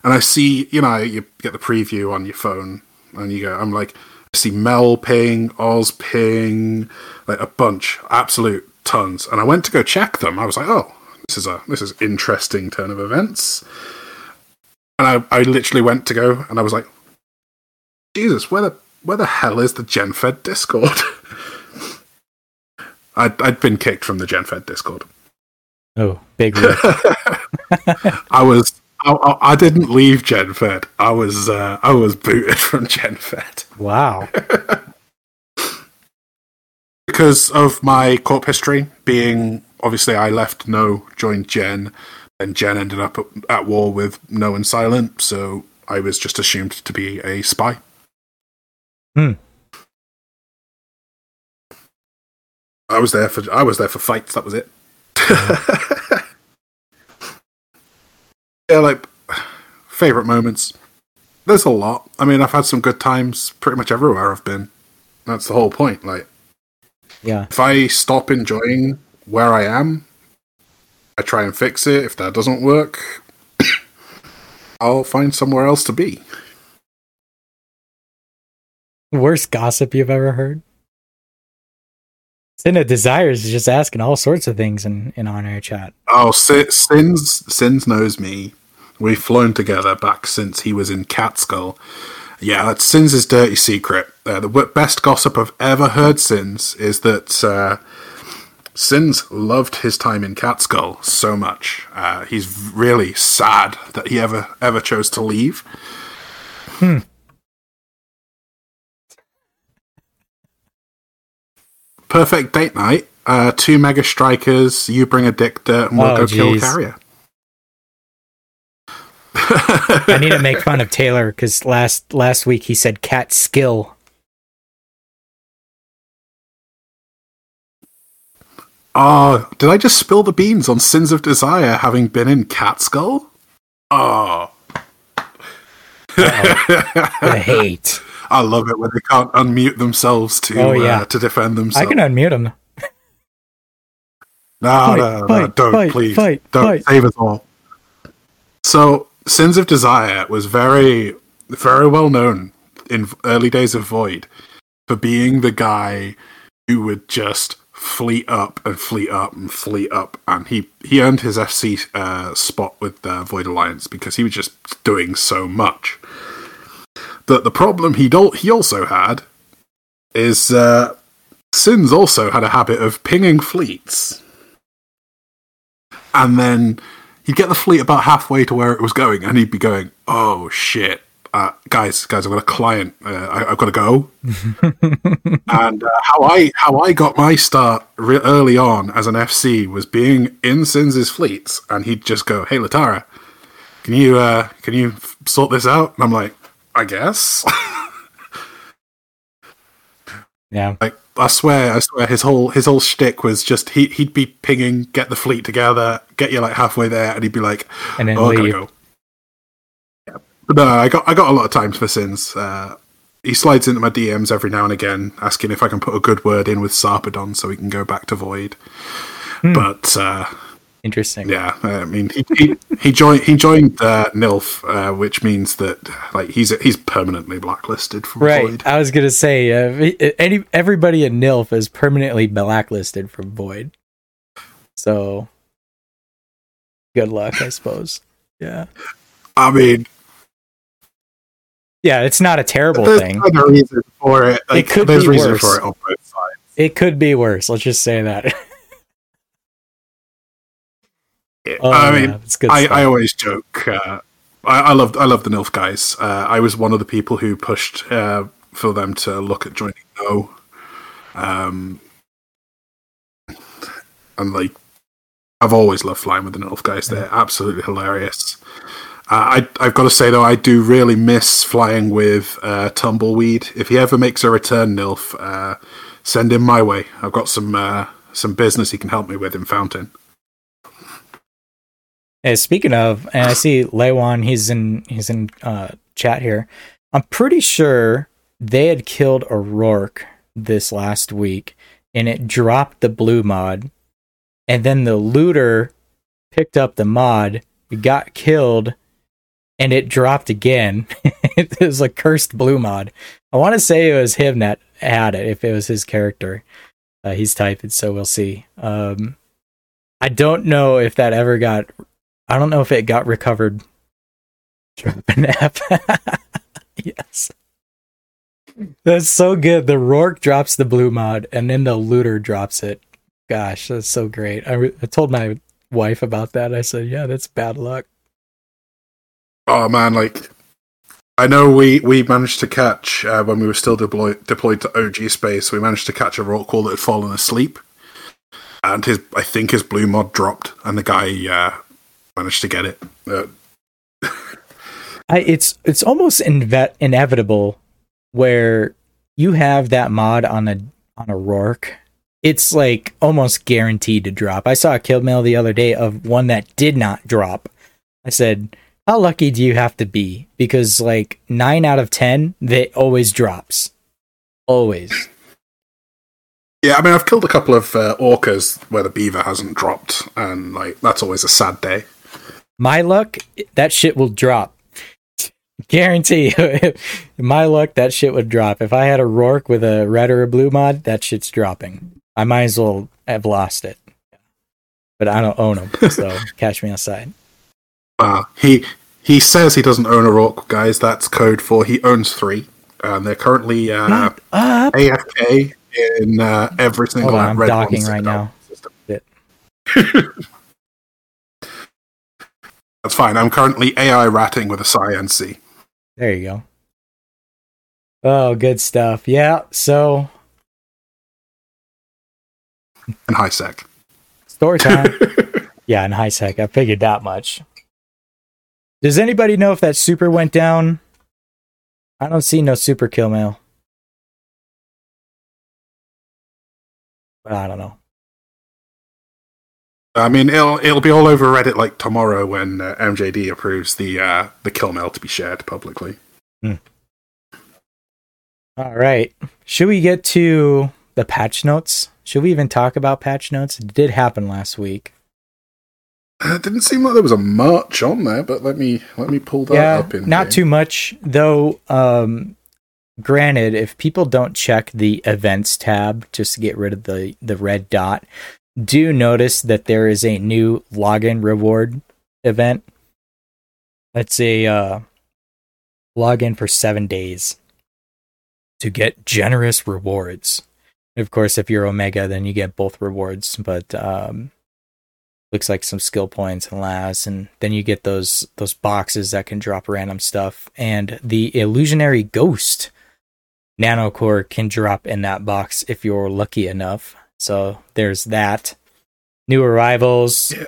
and I see, you know, you get the preview on your phone, and you go, I'm like, I see Mel ping, Oz ping, like a bunch, absolute tons. And I went to go check them. I was like, oh, this is a this is interesting turn of events. And I, I literally went to go, and I was like, Jesus, where the where the hell is the GenFed Discord? [LAUGHS] I'd, I'd been kicked from the GenFed Discord. oh, big. [LAUGHS] I was. I, I, I didn't leave GenFed. I was. Uh, I was booted from GenFed wow. [LAUGHS] because of my corp history. Being obviously, I left No, joined Gen, and Gen ended up at, at war with No and Silent. So I was just assumed to be a spy. Hmm. I was there for. I was there for fights. That was it. [LAUGHS] yeah, like favorite moments. There's a lot. I mean, I've had some good times pretty much everywhere I've been. That's the whole point. Like, Yeah. if I stop enjoying where I am, I try and fix it. If that doesn't work, [COUGHS] I'll find somewhere else to be. Worst gossip you've ever heard? Sin of Desires is just asking all sorts of things in, in on air chat. Oh, Sins Sins knows me. We've flown together back since he was in Catskill. Yeah, that's Sins' dirty secret. Uh, the best gossip I've ever heard, Sins, is that uh, Sins loved his time in Catskill so much. Uh, he's really sad that he ever ever chose to leave. Perfect date night. Uh, two mega strikers. You bring a dick dirt, and we'll Oh, go kill carrier. [LAUGHS] I need to make fun of Taylor because last last week he said cat skill. Oh, did I just spill the beans on Sins of Desire having been in Catskill? Oh. [LAUGHS] The hate. I love it when they can't unmute themselves to Oh, yeah. uh, to defend themselves. I can unmute them. no, Fight, no, no, fight, don't fight, please, don't save us all. So, Sins of Desire was very, very well known in early days of Void for being the guy who would just fleet up and fleet up and fleet up, and he he earned his FC uh, spot with the Void Alliance because he was just doing so much. But the problem he he also had is uh, Sins also had a habit of pinging fleets, and then he'd get the fleet about halfway to where it was going, and he'd be going, "Oh shit, uh, guys, guys, I've got a client. Uh, I, I've got to go." [LAUGHS] and uh, how I how I got my start re- early on as an FC was being in Sins's fleets, and he'd just go, "Hey, Latorra, can you uh, can you sort this out?" And I'm like, "I guess." [LAUGHS] Yeah. Like I swear, I swear, his whole his whole shtick was just he he'd be pinging, get the fleet together, get you like halfway there, and he'd be like, And then "Oh, I gotta go." Yeah. But no, I got I got a lot of times for sins. Uh, he slides into my DMs every now and again, asking if I can put a good word in with Sarpedon so we can go back to Void. Hmm. But uh, Interesting. yeah, I mean, he he, he joined he joined uh, Nilf, uh, which means that like he's he's permanently blacklisted from Right. Void. I was gonna say uh, any everybody in NILF is permanently blacklisted from Void. So good luck, I suppose. Yeah. I mean, Yeah, it's not a terrible there's thing. of reason for it. Like, could there's be reason worse. for it on both sides. It could be worse. Let's just say that. [LAUGHS] Oh, I mean, I. I always joke. Uh, I, I loved I love the Nilf guys. Uh, I was one of the people who pushed uh, for them to look at joining No. Um, and like, I've always loved flying with the Nilf guys. They're absolutely hilarious. Uh, I I've got to say though, I do really miss flying with uh, Tumbleweed. If he ever makes a return, Nilf, uh, send him my way. I've got some uh, some business he can help me with in Fountain. Hey, speaking of, and I see [SIGHS] Lewan, he's in he's in uh, chat here. I'm pretty sure they had killed a Rorq this last week, and it dropped the blue mod, and then the looter picked up the mod, got killed, and it dropped again. [LAUGHS] it was a cursed blue mod. I want to say it was him that had it, if it was his character. Uh, he's typing, so we'll see. Um, I don't know if that ever got I don't know if it got recovered. [LAUGHS] Yes. That's so good. The Rorq drops the blue mod and then the looter drops it. Gosh, that's so great. I, re- I told my wife about that. I said, yeah, that's bad luck. Oh man, like I know we we managed to catch uh, when we were still deployed deployed to OG space. We managed to catch a Rorqual that had fallen asleep, and his I think his blue mod dropped, and the guy uh, managed to get it. Uh, [LAUGHS] I, it's it's almost inve- inevitable where you have that mod on a on a Rorq. It's like almost guaranteed to drop. I saw a kill mail the other day of one that did not drop. I said, "How lucky do you have to be?" Because like nine out of ten, they always drops, always. yeah, I mean I've killed a couple of uh, orcas where the beaver hasn't dropped, and like that's always a sad day. My luck, that shit will drop. Guarantee. [LAUGHS] My luck, that shit would drop. If I had a Rorq with a red or a blue mod, that shit's dropping. I might as well have lost it. But I don't own them, so [LAUGHS] catch me outside. Uh, he he says he doesn't own a rock, guys. That's code for he owns three. And they're currently uh, AFK in uh, every single Hold on, I'm Red docking right now. [LAUGHS] That's fine. I'm currently AI ratting with a C. There you go. Oh, good stuff. Yeah. So and high sec. story time. [LAUGHS] yeah, in high sec. I figured that much. Does anybody know if that super went down? I don't see no super kill mail. I don't know. I mean, it'll it'll be all over Reddit like tomorrow when uh, MJD approves the uh, the kill mail to be shared publicly. All right. Should we get to the patch notes? Should we even talk about patch notes? It did happen last week. Uh, it didn't seem like there was a much on there, but let me let me pull that yeah, up in not here. too much though. Um, granted, if people don't check the events tab just to get rid of the the red dot, do notice that there is a new login reward event. Let's say uh, login for seven days to get generous rewards. Of course, if you're Omega, then you get both rewards, but um, looks like some skill points and labs, and then you get those those boxes that can drop random stuff. And the illusionary ghost nanocore can drop in that box if you're lucky enough. So there's that. New arrivals. Yeah.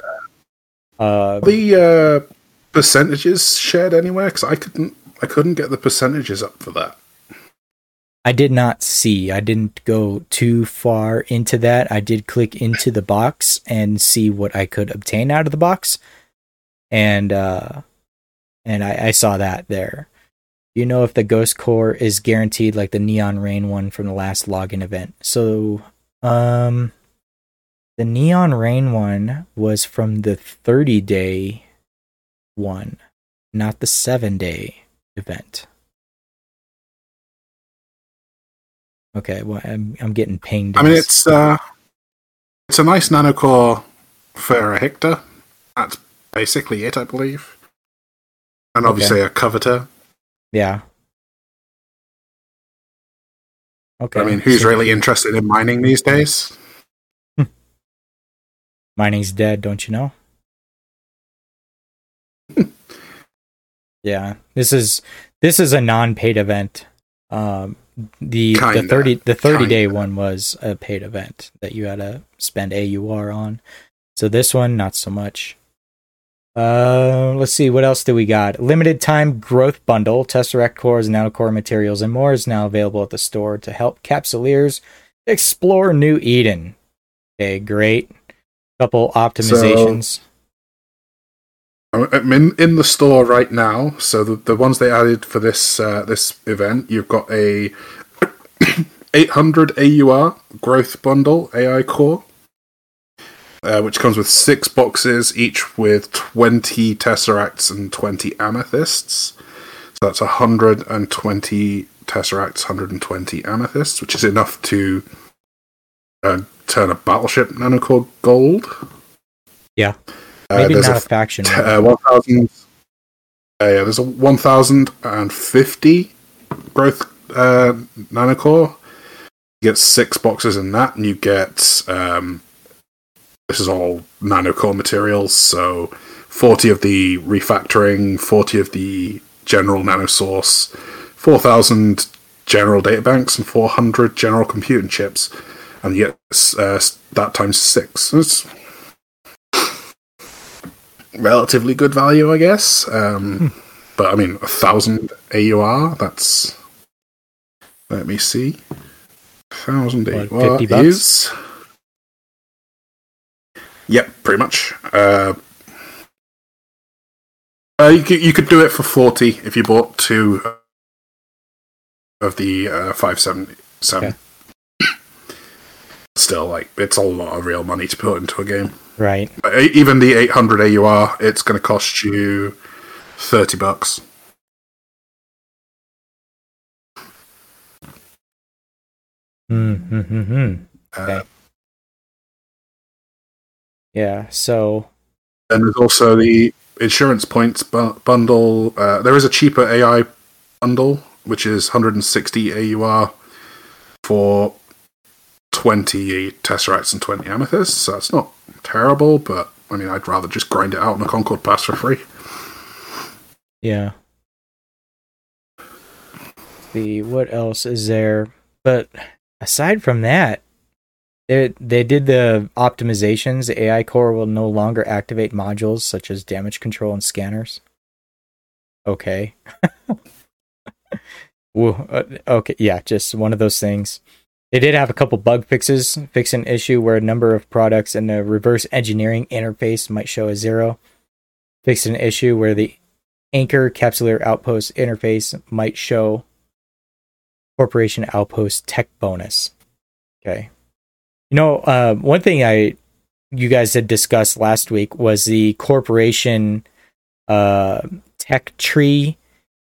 Uh, the uh, percentages shared anywhere because I couldn't I couldn't get the percentages up for that. I did not see. I didn't go too far into that. I did click into the box and see what I could obtain out of the box, and uh, and I, I saw that there. You know if the Ghost Core is guaranteed, like the Neon Rain one from the last login event. So, um, the Neon Rain one was from the thirty day one, not the seven day event. Okay, well, I'm I'm getting pinged. I mean, it's uh, it's a nice nanocore for a Hector. That's basically it, I believe. And obviously a Covetor. yeah. Okay. I mean, who's so really interested in mining these days? [LAUGHS] mining's dead? Don't you know? [LAUGHS] yeah, this is this is a non-paid event. Um, the the Kinda. thirty the thirty day Kinda. one was a paid event that you had to spend AUR on. So this one, not so much. Uh, let's see what else do we got. Limited time growth bundle, Tesseract cores, nanocore materials, and more is now available at the store to help capsuleers explore New Eden. Okay, great. Couple optimizations. I'm in, in the store right now. So the, the ones they added for this uh, this event, you've got a [COUGHS] 800 AUR growth bundle AI core, uh, which comes with six boxes, each with 20 tesseracts and 20 amethysts. So that's 120 tesseracts, 120 amethysts, which is enough to uh, turn a battleship nanocore gold. Yeah. Uh, Maybe there's not a, a faction. T- uh, 1000 uh, yeah there's a 1050 growth uh, nanocore you get six boxes in that and you get um, this is all nanocore materials so 40 of the refactoring 40 of the general nano nanosource 4000 general databanks and 400 general computing chips and yet, uh, that times six it's relatively good value, I guess. Um, But I mean, a thousand AUR. That's let me see, thousand What, AUR 50 bucks? is. Yep, pretty much. Uh, uh, you could you could do it for forty if you bought two of the uh, five seventy seven. Still, like it's a lot of real money to put into a game. Right. Uh, Even the 800 AUR, it's going to cost you 30 bucks. Mm-hmm. Uh, Okay. Yeah. So And there's also the insurance points bu- bundle. Uh, there is a cheaper AI bundle, which is 160 AUR for 20 Tesseracts and 20 Amethysts. So it's not terrible, but I mean, I'd rather just grind it out on a Concord Pass for free. yeah. The what else is there? But aside from that, they they did the optimizations. AI core will no longer activate modules such as damage control and scanners. Okay. [LAUGHS] Uh, okay, yeah, just one of those things. They did have a couple bug fixes, fix an issue where a number of products in the reverse engineering interface might show a zero. Fix an issue where the anchor capsuleer outpost interface might show corporation outpost tech bonus. Okay. You know, uh, one thing I you guys had discussed last week was the corporation uh, tech tree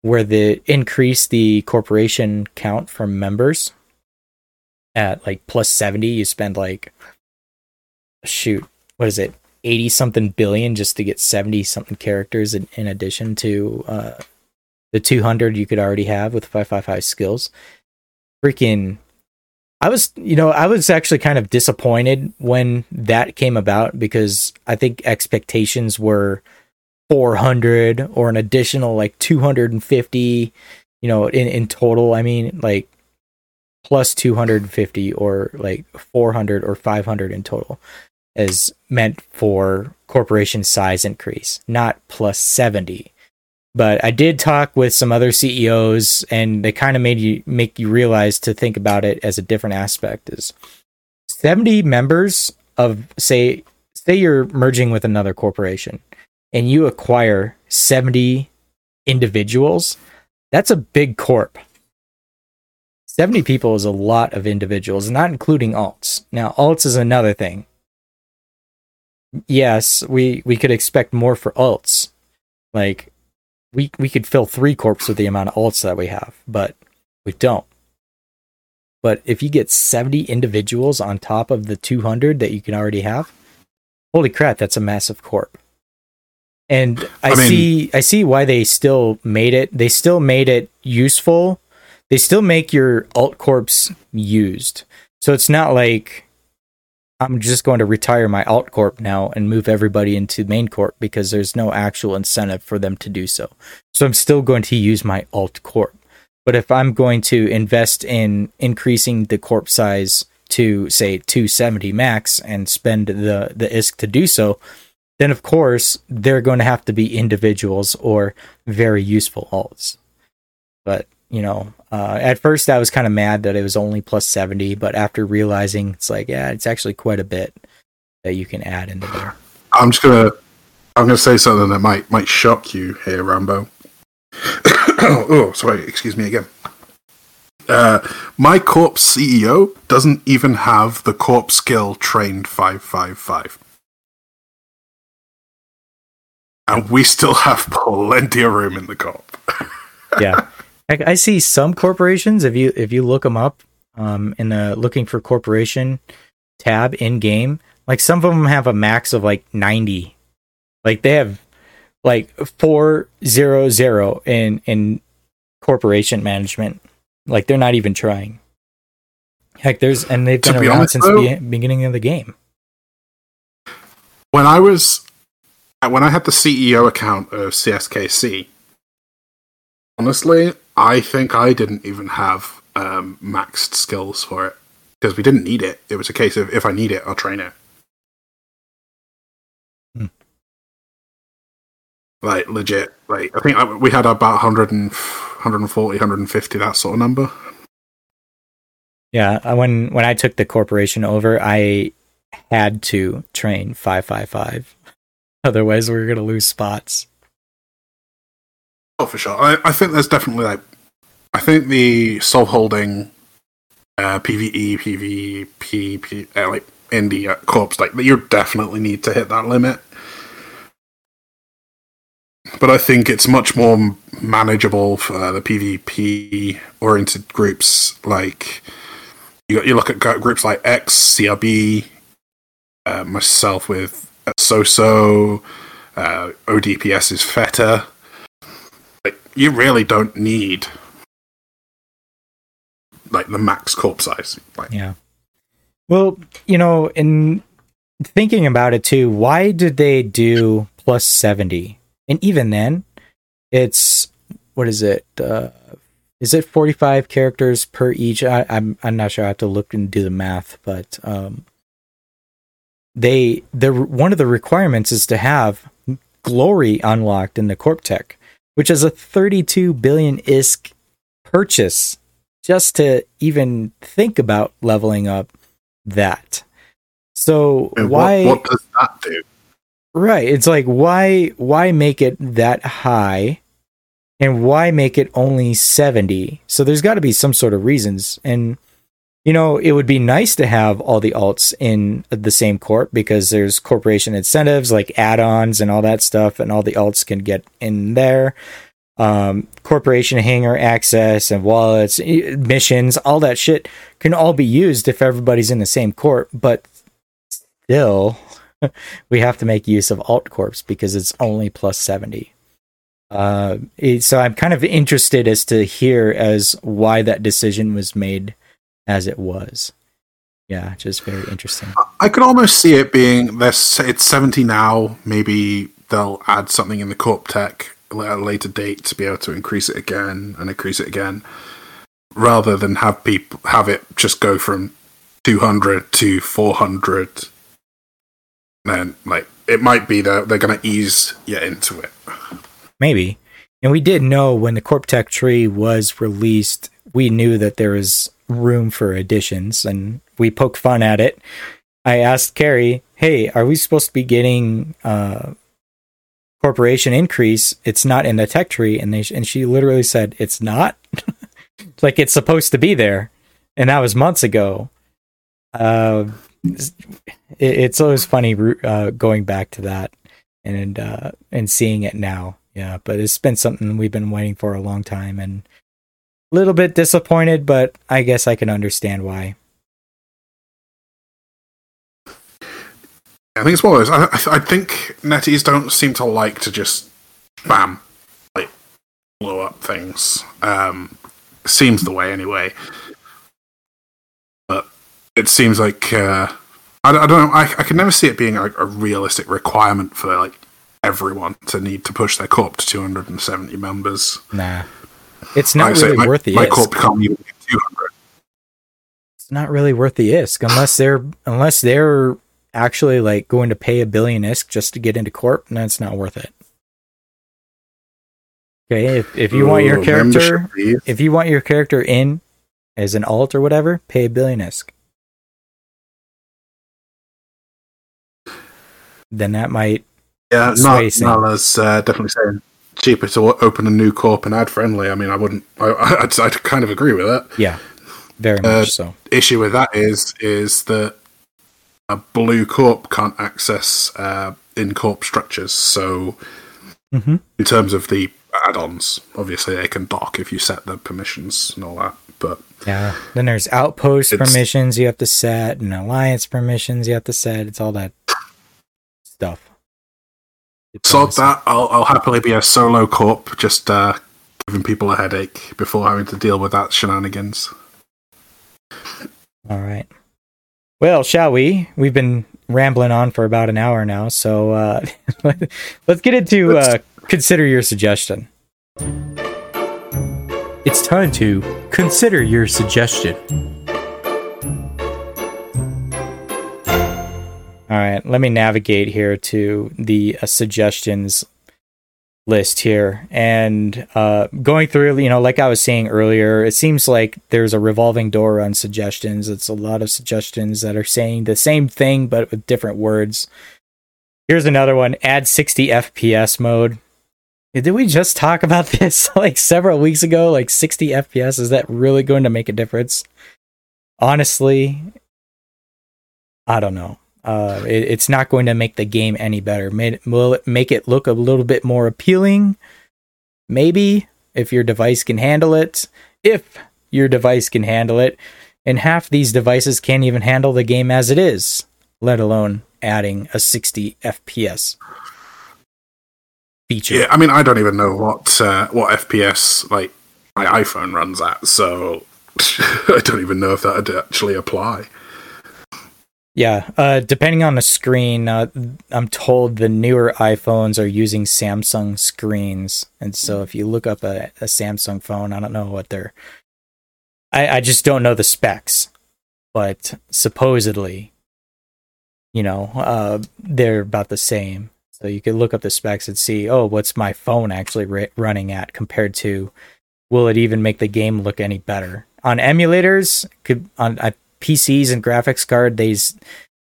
where the increase the corporation count from members at like plus 70 you spend like shoot what is it 80 something billion just to get 70 something characters in, in addition to uh the 200 you could already have with 555 skills. Freaking i was you know i was actually kind of disappointed when that came about because i think expectations were 400 or an additional like 250 you know in in total. I mean like plus 250 or like 400 or 500 in total is meant for corporation size increase not plus 70 but i did talk with some other ceos and they kind of made you make you realize to think about it as a different aspect is 70 members of say say you're merging with another corporation and you acquire 70 individuals that's a big corp 70 people is a lot of individuals, not including alts. Now, alts is another thing. Yes, we, we could expect more for alts. Like, we, we could fill three corps with the amount of alts that we have, but we don't. But if you get 70 individuals on top of the 200 that you can already have, holy crap, that's a massive corp. And I, I mean- see I see why they still made it. They still made it useful they still make your alt corps used. So it's not like I'm just going to retire my alt corp now and move everybody into main corp because there's no actual incentive for them to do so. So I'm still going to use my alt corp. But if I'm going to invest in increasing the corp size to say 270 max and spend the the ISK to do so, then of course they're going to have to be individuals or very useful alts. But you know, uh, at first I was kind of mad that it was only plus 70, but after realizing it's like, yeah, it's actually quite a bit that you can add into there. I'm just gonna I'm gonna say something that might might shock you here, Rambo. [COUGHS] oh, sorry, excuse me again. Uh, my corp CEO doesn't even have the corp skill trained five five five, and we still have plenty of room in the corp. [LAUGHS] Yeah. I, I see some corporations, if you if you look them up um, in the looking for corporation tab in game, like some of them have a max of like 90. Like they have like 400 in in corporation management. Like they're not even trying. Heck, there's and they've been be around honest, since though- the beginning of the game. when I was when I had the CEO account of CSKC, honestly, I think I didn't even have um, maxed skills for it because we didn't need it. It was a case of if I need it, I'll train it. Hmm. Like legit, like I think I, we had about 100 and, 140, 150, that sort of number. Yeah, when when I took the corporation over, I had to train 555. Otherwise, we were going to lose spots. Oh, for sure. I, I think there's definitely like, I think the sov holding, uh, PVE, PvP, P, uh, like indie uh, like you definitely need to hit that limit. But I think it's much more manageable for the PvP oriented groups. Like you, you look at groups like X, CRB, uh, myself with Soso, uh, ODPS is Feta. You really don't need like the max corp size. Like Yeah. Well, you know, in thinking about it too, why did they do plus 70? And even then, it's what is it? Uh, is it 45 characters per each? I, I'm I'm not sure. I have to look and do the math, but um, they the one of the requirements is to have glory unlocked in the corp tech, which is a 32 billion isk purchase just to even think about leveling up that. So and why what, what does that do? right, it's like why why make it that high and why make it only 70? So there's got to be some sort of reasons and you know, it would be nice to have all the alts in the same corp because there's corporation incentives like add-ons and all that stuff and all the alts can get in there um, corporation hangar access and wallets, missions, all that shit can all be used if everybody's in the same corp. But still, [LAUGHS] we have to make use of alt corps because it's only plus seventy. Uh, so I'm kind of interested as to hear as why that decision was made as it was. Yeah, just very interesting. I could almost see it being this. It's seventy now. Maybe they'll add something in the corp tech at a later date to be able to increase it again and increase it again, rather than have people have it just go from two hundred to four hundred. Then, like, it might be that they're going to ease you into it. Maybe. And we did know when the Corp Tech tree was released, we knew that there was room for additions and we poke fun at it. I asked Carrie, hey, are we supposed to be getting uh corporation increase? It's not in the tech tree. And they and she literally said, It's not. [LAUGHS] like it's supposed to be there. And that was months ago. Uh it, it's always funny uh, going back to that and uh and seeing it now yeah but it's been something we've been waiting for a long time and little bit disappointed but i guess i can understand why I think it's one of those. I, I think NetEase don't seem to like to just bam, like blow up things. Um, seems the way anyway. But it seems like uh, I, I don't know. I, I can never see it being like a realistic requirement for like everyone to need to push their corp to 270 members. nah it's not Like I say, really my, worth the my isk. even 200. it's not really worth the isk unless they're unless they're actually like going to pay a billion isk just to get into corp then it's not worth it okay if, if you want your character if you want your character in as an alt or whatever pay a billion isk then that might Yeah, not, thing. Nala's uh, definitely saying cheaper to open a new corp and ad friendly. I mean, I wouldn't. I, I'd, I'd kind of agree with that. yeah very Uh, much so Issue with that is is that a blue corp can't access uh, in corp structures. So hmm in terms of the add-ons, obviously they can dock if you set the permissions and all that. But Yeah. Then there's outpost permissions you have to set and alliance permissions you have to set. It's all that stuff. It's sort that. I'll, I'll happily be a solo corp, just uh, giving people a headache before having to deal with that shenanigans. All right. Well, shall we? We've been rambling on for about an hour now, so uh, [LAUGHS] let's get into uh, consider your suggestion. It's time to consider your suggestion. All right, let me navigate here to the uh, suggestions list here. And uh going through you know like i was saying earlier it seems like there's a revolving door on suggestions. It's a lot of suggestions that are saying the same thing but with different words. Here's another one add 60 fps mode. Did we just talk about [LAUGHS] this like several weeks ago? Like 60 fps is that really going to make a difference? Honestly i don't know uh, it, it's not going to make the game any better. Will it make it look a little bit more appealing? Maybe if your device can handle it. If your device can handle it, and half these devices can't even handle the game as it is, let alone adding a 60 FPS feature. Yeah, I mean, I don't even know what uh, what FPS like my iPhone runs at, so [LAUGHS] I don't even know if that would actually apply. Yeah, uh, depending on the screen, uh, I'm told the newer iPhones are using Samsung screens, and so if you look up a, a Samsung phone, I don't know what they're. I, I just don't know the specs, but supposedly, you know, uh, they're about the same. So you could look up the specs and see, oh, what's my phone actually running at compared to, will it even make the game look any better? On emulators, could on I PCs and graphics card, they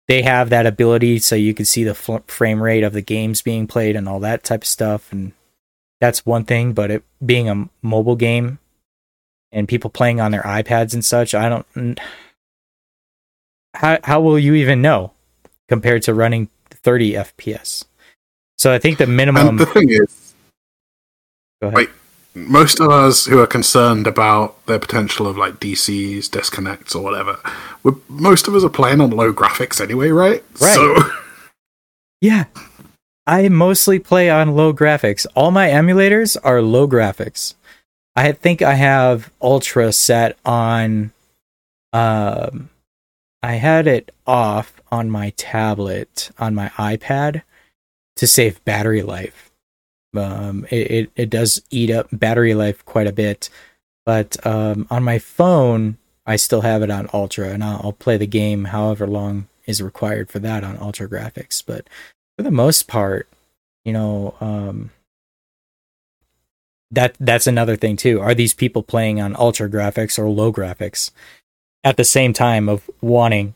they have that ability, so you can see the f- frame rate of the games being played and all that type of stuff, and that's one thing. But it being a mobile game and people playing on their iPads and such, I don't. How how will you even know compared to running 30 FPS? So I think the minimum. The thing is, Go ahead. Wait. Most of us who are concerned about the potential of like DCs, disconnects, or whatever, we're, most of us are playing on low graphics anyway, right? Right. So [LAUGHS] Yeah. I mostly play on low graphics. All my emulators are low graphics. I think I have Ultra set on um I had it off on my tablet on my iPad to save battery life. Um it, it, it does eat up battery life quite a bit. But um on my phone I still have it on ultra and I'll, I'll play the game however long is required for that on ultra graphics. But for the most part, you know, um, that that's another thing too. Are these people playing on ultra graphics or low graphics at the same time of wanting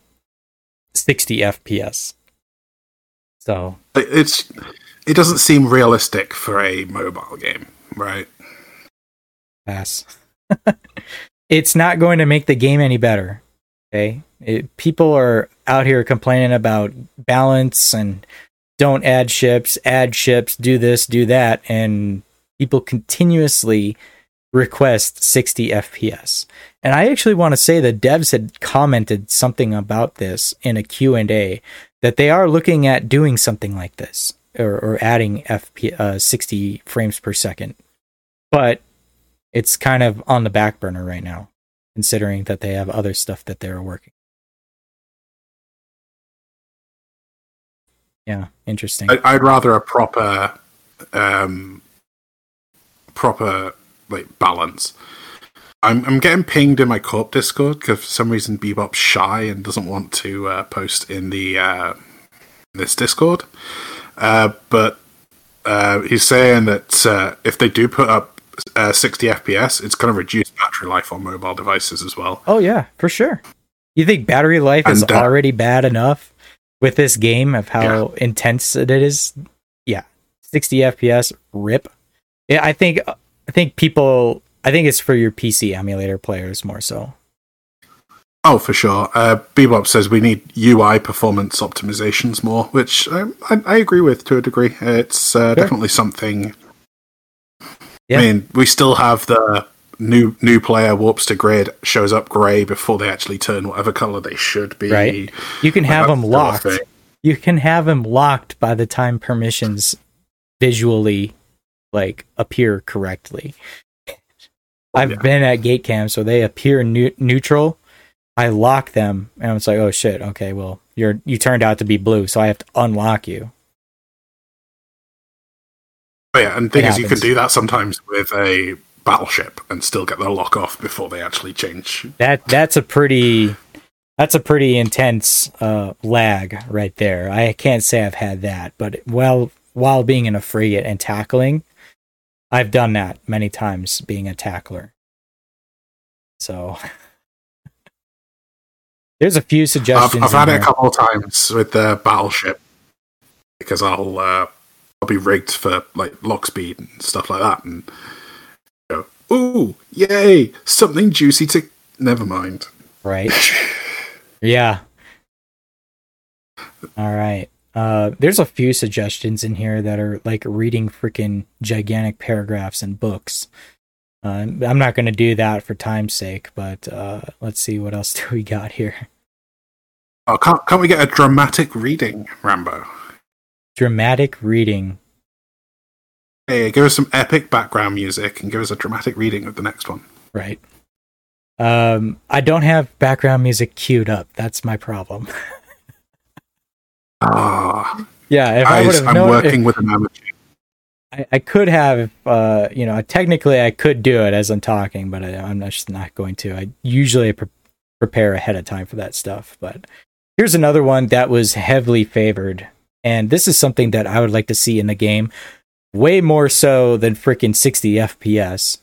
60 FPS? So it's it doesn't seem realistic for a mobile game, right? pass. [LAUGHS] it's not going to make the game any better. Okay, it, people are out here complaining about balance and don't add ships, add ships, do this, do that, and people continuously request 60 FPS. And I actually want to say that devs had commented something about this in a Q&A that they are looking at doing something like this or, or adding FP, uh, 60 frames per second. But it's kind of on the back burner right now, considering that they have other stuff that they're working. Yeah, interesting. I, I'd rather a proper, um, proper like balance. I'm I'm getting pinged in my corp Discord because for some reason Bebop's shy and doesn't want to uh, post in the uh, this Discord. Uh, but uh, he's saying that uh, if they do put up uh, 60 FPS, it's going to reduce battery life on mobile devices as well. Oh yeah, for sure. You think battery life is And, uh, already bad enough with this game of how intense it is? Yeah, 60 FPS, rip. Yeah, I think I think people. I think it's for your PC emulator players more so. Oh, for sure. Uh, Bebop says we need UI performance optimizations more, which I, I, I agree with to a degree. It's uh, definitely something. Yeah. I mean, we still have the new new player warps to grid shows up grey before they actually turn whatever color they should be. Right. You can Like, have them locked. thing. You can have them locked by the time permissions visually like appear correctly. I've yeah. been at gate cams so they appear nu- neutral. I lock them and it's like, oh shit, okay, well you're you turned out to be blue, so I have to unlock you. Oh, yeah, and the thing It is, you can do that sometimes with a battleship and still get the lock off before they actually change. That that's a pretty that's a pretty intense uh, lag right there. I can't say I've had that, but while while being in a frigate and tackling, I've done that many times being a tackler. So [LAUGHS] there's a few I've, suggestions. I've had in it a couple of times with the battleship because I'll uh, I'll be rigged for like lock speed and stuff like that, and go, ooh, yay, something juicy to. Never mind. right? [LAUGHS] Yeah. All right. Uh, there's a few suggestions in here that are like reading freaking gigantic paragraphs in books. Uh, I'm not going to do that for time's sake, but uh, let's see what else [LAUGHS] do we got here. Oh, can't can't we get a dramatic reading, Rambo? Dramatic reading. Hey, give us some epic background music and give us a dramatic reading of the next one. Right. Um, I don't have background music queued up. That's my problem. [LAUGHS] Ah, yeah, if I would guys, have I'm known, working with an amateur. I, I could have, uh, you know, technically I could do it as I'm talking, but I, I'm just not going to. I usually pre- prepare ahead of time for that stuff. But here's another one that was heavily favored, and this is something that I would like to see in the game, way more so than freaking 60 FPS.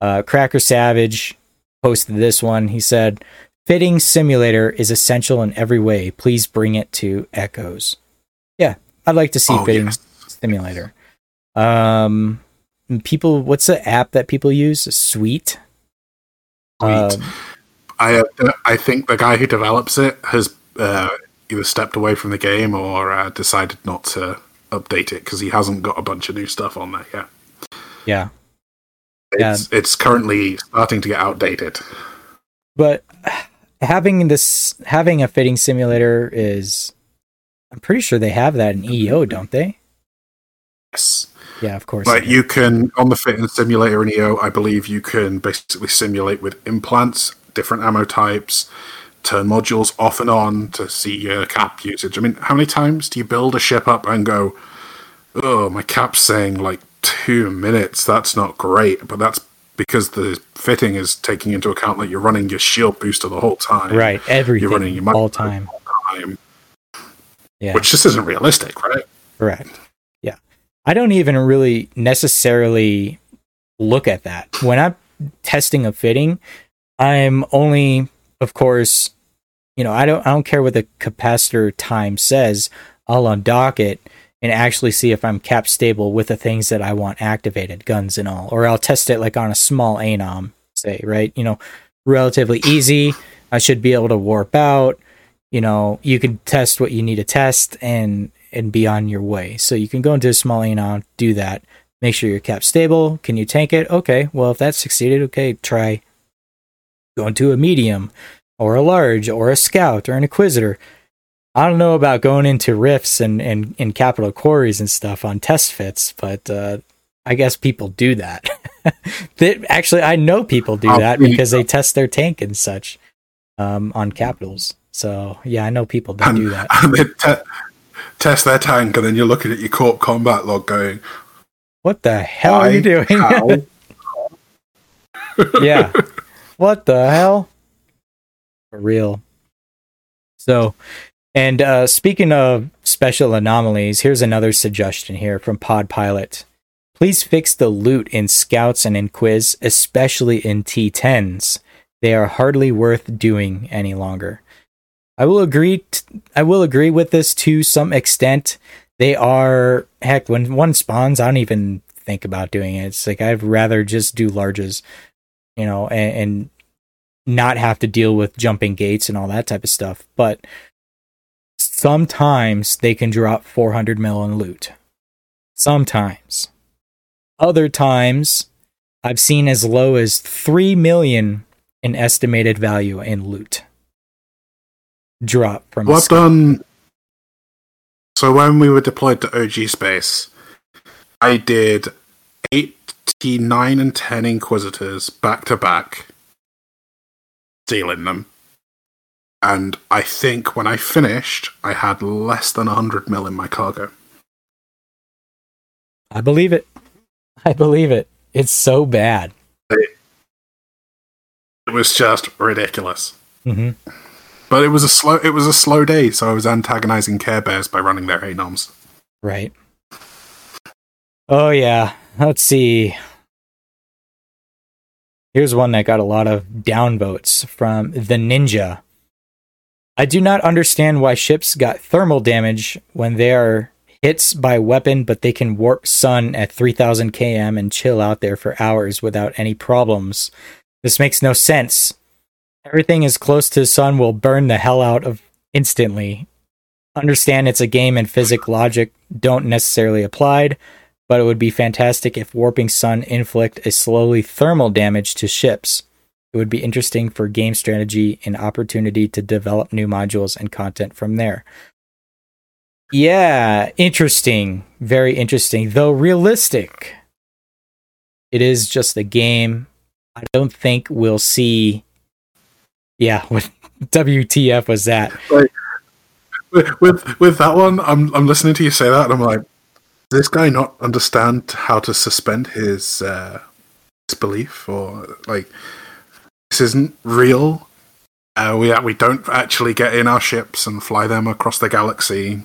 Uh, Cracker Savage posted this one. He said, "Fitting simulator is essential in every way. Please bring it to Echoes." Yeah, I'd like to see Oh, fitting yes. simulator. Um, people, what's the app that people use? Sweet. Sweet. Um, I uh, I think the guy who develops it has uh, either stepped away from the game or uh, decided not to update it because he hasn't got a bunch of new stuff on there yet. yeah, Yeah. It's it's currently starting to get outdated. but having this, having a fitting simulator is, I'm pretty sure they have that in EO, don't they? Yes. Yeah, of course. Like do. you can on the fitting simulator in EO, I believe you can basically simulate with implants, different ammo types, turn modules off and on to see your cap usage. I mean, how many times do you build a ship up and go, "Oh, my cap's saying like two minutes. That's not great," but that's because the fitting is taking into account that you're running your shield booster the whole time, right, everything, You're running your all time. time, Yeah, which just isn't realistic, right? Correct. I don't even really necessarily look at that. When I'm testing a fitting, I'm only of course, you know, I don't I don't care what the capacitor time says. I'll undock it and actually see if I'm cap stable with the things that I want activated, guns and all. Or I'll test it like on a small anom, say, right? You know, relatively easy. I should be able to warp out. You know, you can test what you need to test and and be on your way. So you can go into a small anom, do that, make sure your cap's stable. Can you tank it? Okay, well if that succeeded, okay, try going to a medium or a large or a scout or an inquisitor. I don't know about going into rifts and, and, and capital quarries and stuff on test fits, but uh, I guess people do that. [LAUGHS] That- Actually, I know people do Oh, that because they test their tank and such um, on capitals. So yeah, I know people that do that. and [LAUGHS] they te- test their tank, and then you're looking at your corp combat log, going, What the hell are you doing? [LAUGHS] Yeah. What the hell? For real. So, and uh, speaking of special anomalies, here's another suggestion here from Pod Pilot. Please fix the loot in Scouts and in Quiz, especially in T10s. They are hardly worth doing any longer. I will agree. T- I will agree with this to some extent. They are heck when one spawns, I don't even think about doing it. It's like I'd rather just do larges you know, and, and not have to deal with jumping gates and all that type of stuff. But sometimes they can drop 400 mil in loot. Sometimes. Other times, I've seen as low as 3 million in estimated value in loot. Drop from I've done. So when we were deployed to OG space, I did 89 and 10 Inquisitors back to back, stealing them. And I think when I finished, I had less than 100 mil in my cargo. I believe it. I believe it. It's so bad. It was just ridiculous. hmm But it was a slow. It was a slow day, so I was antagonizing Care Bears by running their anoms. Right. Oh yeah. Let's see. Here's one that got a lot of downvotes from the Ninja. I do not understand why ships got thermal damage when they are hits by weapon, but they can warp sun at 3000 km and chill out there for hours without any problems. This makes no sense. Everything as close to the sun will burn the hell out of instantly. Understand it's a game and physic logic don't necessarily applied, but it would be fantastic if warping sun inflict a slowly thermal damage to ships. It would be interesting for game strategy and opportunity to develop new modules and content from there. Yeah, interesting. Very interesting, though realistic. It is just a game. I don't think we'll see. Yeah, [LAUGHS] what WTF was that? with, with with that one, I'm I'm listening to you say that, and I'm like, does this guy not understand how to suspend his uh, disbelief, or like this isn't real? Uh, we we don't actually get in our ships and fly them across the galaxy.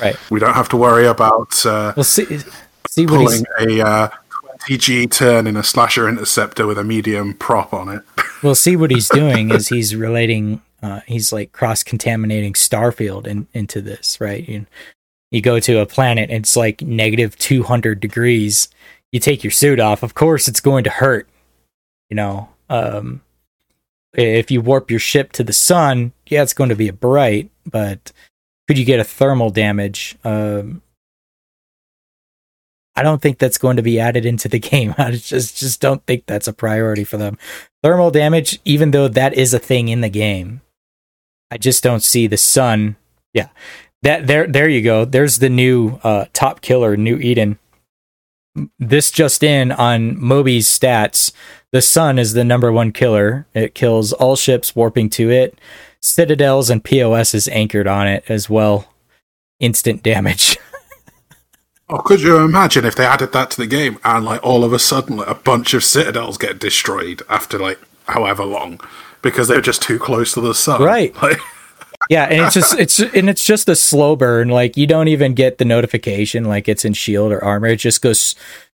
Right. We don't have to worry about uh, We'll see. See pulling a uh, 20G turn in a slasher interceptor with a medium prop on it. [LAUGHS] well see what he's doing is he's relating uh, he's like cross contaminating starfield in, into this right? You, you go to a planet it's like negative 200 degrees you take your suit off of course it's going to hurt you know? Um if you warp your ship to the sun yeah it's going to be a bright but could you get a thermal damage? Um I don't think that's going to be added into the [LAUGHS] game. I just just don't think that's a priority for them. Thermal damage, even though that is a thing in the game, I just don't see the sun. Yeah, that there there you go. There's the new uh, top killer, New Eden. This just in on Moby's stats. The sun is the number one killer. It kills all ships warping to it. Citadels and POS is anchored on it as well. Instant damage. [LAUGHS] Oh, could you imagine if they added that to the game and like all of a sudden like, a bunch of citadels get destroyed after like however long because they're just too close to the sun? Right. [LAUGHS] Like, Yeah, and it's just it's and it's just a slow burn. Like you don't even get the notification like it's in shield or armor. It just goes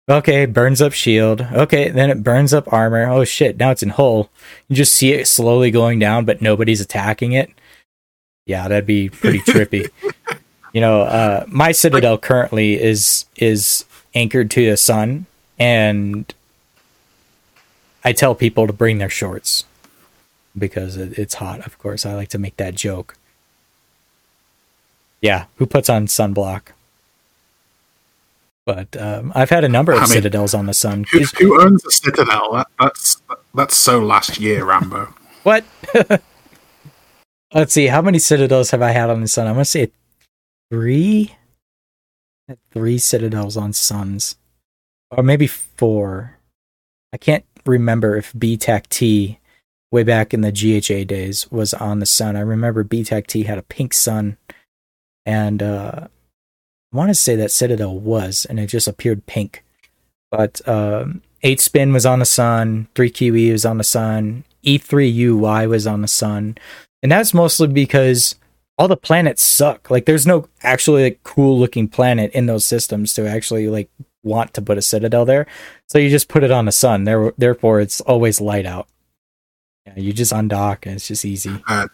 okay, burns up shield. Okay, then it burns up armor. Oh shit, now it's in hull. You just see it slowly going down, but nobody's attacking it. Yeah, that'd be pretty trippy. [LAUGHS] you know, uh my citadel currently is is anchored to the sun and I tell people to bring their shorts because it, it's hot. Of course, I like to make that joke. Yeah, who puts on sunblock? But um, I've had a number of I mean, citadels on the sun. who, who owns a citadel? That, that's that's so last year, Rambo. What? [LAUGHS] Let's see. How many citadels have I had on the sun? I'm gonna say three. Three citadels on suns, or maybe four. I can't remember if BTAC T, way back in the GHA days, was on the sun. I remember BTAC T had a pink sun, and uh, I want to say that Citadel was, and it just appeared pink. But um, eight spin was on the sun, three QE was on the sun, E3UY was on the sun, and that's mostly because all the planets suck. Like, there's no actually like, cool looking planet in those systems to actually like want to put a citadel there. So you just put it on the sun. There, therefore, it's always light out. Yeah, you just undock and it's just easy. Uh,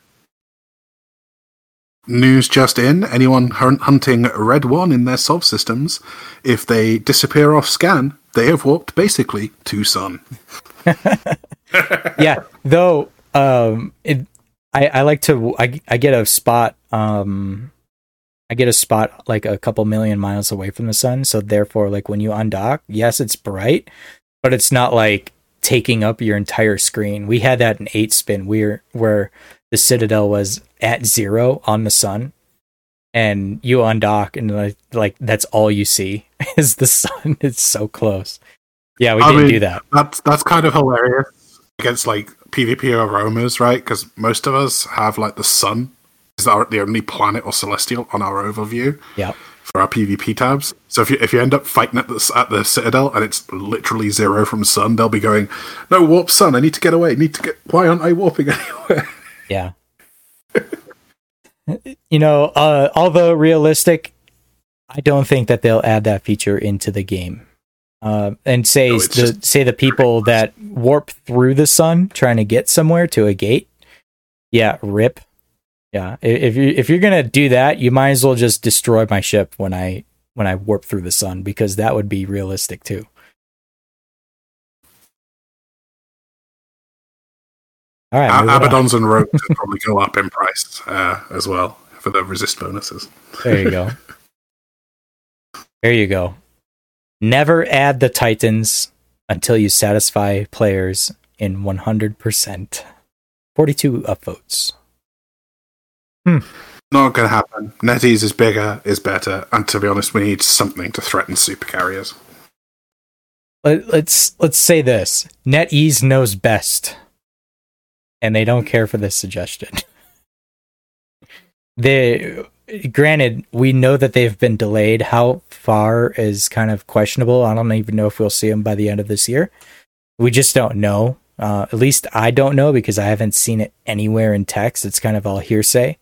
news just in: anyone hunting Red One in their Sov systems, if they disappear off scan, they have warped basically to Sun. [LAUGHS] yeah though um it i i like to i, I get a spot um i get a spot like a couple million miles away from the sun. So therefore like when you undock yes it's bright but it's not like taking up your entire screen. We had that in eight spin. Where where the citadel was at zero on the sun and you undock and like, like that's all you see [LAUGHS] is the sun. It's so close. Yeah we I didn't mean, do that. That's that's kind of hilarious against like PvP aromas, right? Because most of us have like the sun is our, the only planet or celestial on our overview yeah for our PvP tabs. So if you if you end up fighting at the at the Citadel and it's literally zero from sun, they'll be going, "No warp sun, I need to get away. I need to get. Why aren't I warping [LAUGHS] anywhere?" Yeah. [LAUGHS] you know, uh, although realistic, I don't think that they'll add that feature into the game. Uh, and say No, the just- say the people that warp through the sun trying to get somewhere to a gate. Yeah, rip. Yeah, if you if you're gonna do that, you might as well just destroy my ship when I when I warp through the sun because that would be realistic too. All right, A-. Abaddons and [LAUGHS] will probably go up in price uh, as well for the resist bonuses. There you go. [LAUGHS] there you go. Never add the Titans until you satisfy players in 100%. 42 upvotes. Hmm. Not going to happen. NetEase is bigger, is better, and to be honest, we need something to threaten supercarriers. Let, let's let's say this: NetEase knows best, and they don't care for this suggestion. [LAUGHS] they, granted, we know that they've been delayed. How far is kind of questionable. I don't even know if we'll see them by the end of this year. We just don't know. Uh, at least I don't know because I haven't seen it anywhere in text. It's kind of all hearsay.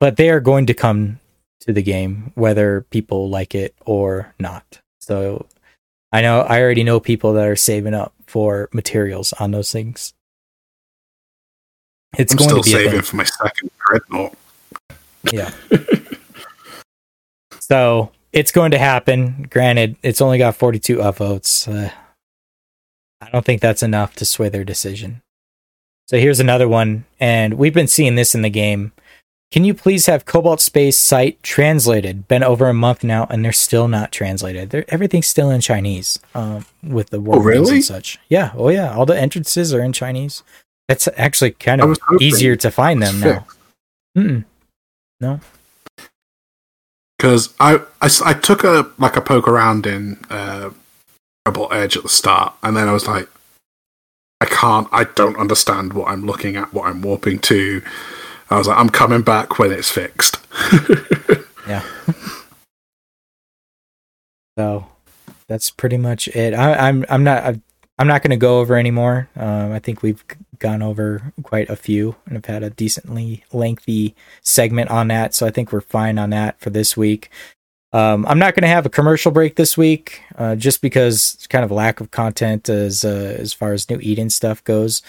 But they are going to come to the game, whether people like it or not. So I know I already know people that are saving up for materials on those things. It's I'm going still to be a saving for my second dreadnought. Yeah. so it's going to happen. Granted, it's only got 42 upvotes. Uh, I don't think that's enough to sway their decision. So here's another one, and we've been seeing this in the game. Can you please have Cobalt Space site translated? Been over a month now, and they're still not translated. They're, everything's still in Chinese um, with the words really? and such. Yeah, oh yeah, all the entrances are in Chinese. It's actually kind of easier to find them now. Mm-mm. No, because I I took a like a poke around in uh, Rebel Edge at the start, and then I was like, I can't, I don't understand what I'm looking at, what I'm warping to. I was like, I'm coming back when it's fixed. [LAUGHS] Yeah. so that's pretty much it. I, I'm I'm not I'm not going to go over anymore. Um, I think we've gone over quite a few and have had a decently lengthy segment on that. So I think we're fine on that for this week. Um, I'm not going to have a commercial break this week, uh, just because it's kind of lack of content as uh, as far as new Eden stuff goes.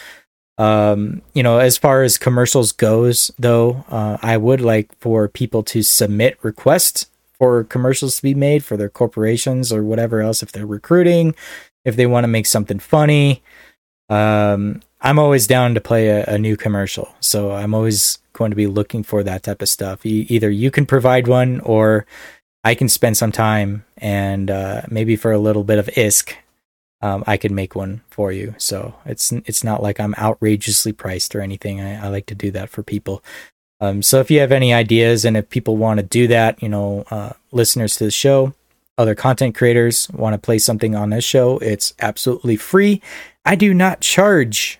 Um, you know, as far as commercials goes, though, uh, I would like for people to submit requests for commercials to be made for their corporations or whatever else if they're recruiting, if they want to make something funny. Um, I'm always down to play a, a new commercial, so I'm always going to be looking for that type of stuff. E- either you can provide one, or I can spend some time and uh, maybe for a little bit of ISK, um, I could make one for you. So it's it's not like I'm outrageously priced or anything. I, I like to do that for people. Um, so if you have any ideas and if people want to do that, you know, uh, listeners to the show, other content creators want to play something on this show, it's absolutely free. I do not charge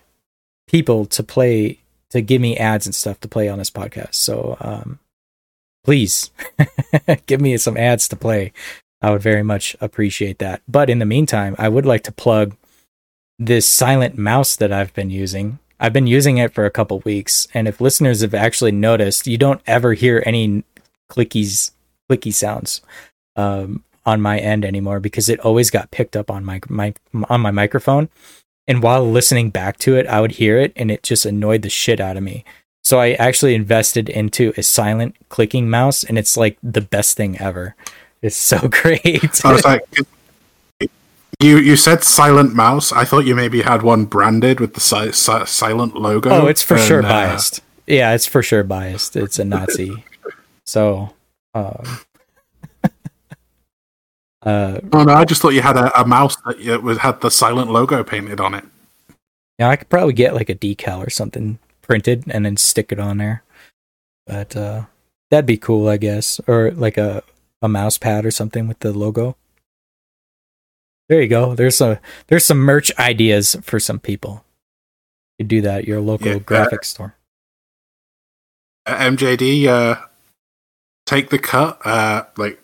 people to play to give me ads and stuff to play on this podcast. So um, please [LAUGHS] give me some ads to play. I would very much appreciate that. But in the meantime, I would like to plug this silent mouse that I've been using. I've been using it for a couple weeks, and if listeners have actually noticed, you don't ever hear any clickies, clicky sounds um, on my end anymore because it always got picked up on my, my on my microphone. And while listening back to it, I would hear it, and it just annoyed the shit out of me. So I actually invested into a silent clicking mouse, and it's like the best thing ever. It's so [LAUGHS] great. I was like, you you said silent mouse. I thought you maybe had one branded with the si- si- silent logo. Oh, it's for and, sure uh, biased. Yeah, it's for sure biased. It's a Nazi. so, um, uh, oh no, I just thought you had a, a mouse that you, was had the silent logo painted on it. yeah, I could probably get like a decal or something printed and then stick it on there. But uh, that'd be cool, I guess, or like a a mouse pad or something with the logo. There you go. There's a there's some merch ideas for some people. You do that at your local Yeah, uh, store. Uh, MJD, uh, take the cut. Uh, like,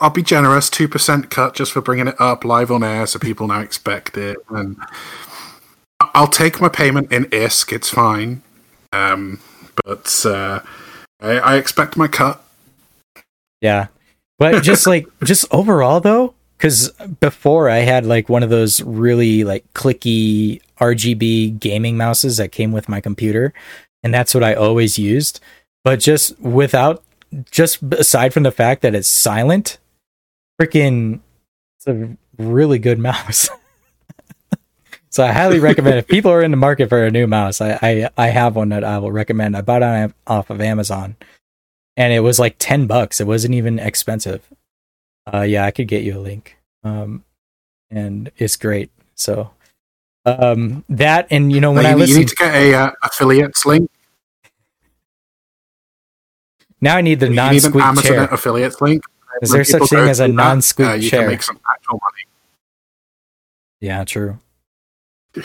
I'll be generous, two percent cut just for bringing it up live on air, so people now expect it. And I'll take my payment in ISK. It's fine. Um, but uh, I, I expect my cut. Yeah. But just [LAUGHS] like just overall though, cuz before I had like one of those really like clicky RGB gaming mouses that came with my computer and that's what I always used. But just without just aside from the fact that it's silent, freaking it's a really good mouse. [LAUGHS] so I highly recommend if people are in the market for a new mouse, I I, I have one that I will recommend. I bought it off of Amazon and it was like 10 bucks it wasn't even expensive uh yeah i could get you a link um and it's great so Um, that and you know when you, I you need to get a uh, affiliates link. now, I need the You need an non-squeak Amazon chair. affiliates link. Is there such thing as a non-squeak uh, you chair? make some actual money. Yeah, true.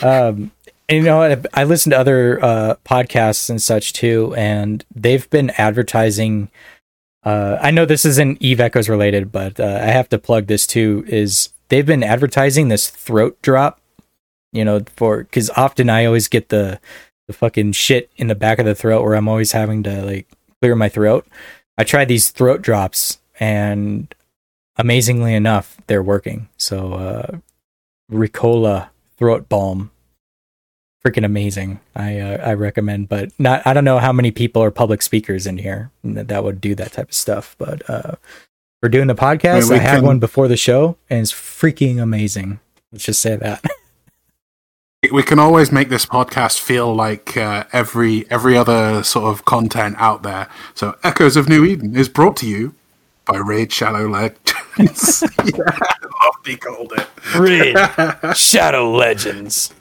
Um, and you know, what? I listen to other uh, podcasts and such too, and they've been advertising. Uh, I know this isn't Eve Echoes related, but uh, I have to plug this too. Is they've been advertising this throat drop, you know, for because often I always get the the fucking shit in the back of the throat where I'm always having to like clear my throat. I tried these throat drops, and amazingly enough, they're working. So, uh, Ricola throat balm freaking amazing i uh, i recommend but not i don't know how many people are public speakers in here that, that would do that type of stuff but uh we're doing the podcast we i had can- one before the show and it's freaking amazing let's just say that [LAUGHS] We can always make this podcast feel like uh, every every other sort of content out there. So, Echoes of New Eden is brought to you by Raid Shadow Legends. [LAUGHS] yeah, Lofty called it. shadow legends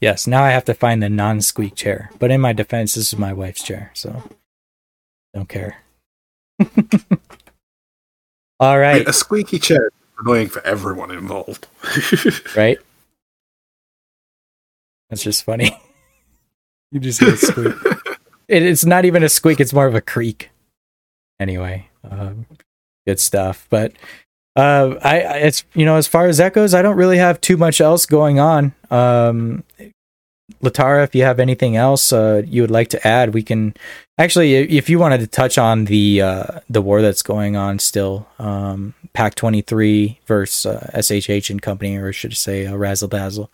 yes now i have to find the non-squeak chair but in my defense this is my wife's chair so don't care [LAUGHS] all right A squeaky chair is annoying for everyone involved. [LAUGHS] right? That's just funny. you just hear a squeak. It, it's not even a squeak; it's more of a creak. Anyway, um, good stuff. But uh, I, it's you know, as far as echoes, I don't really have too much else going on. Um, Latorra, if you have anything else uh, you would like to add, we can actually, if you wanted to touch on the uh, the war that's going on still, um, Pack twenty three versus uh, SHH and company, or should I say uh, Razzle Dazzle.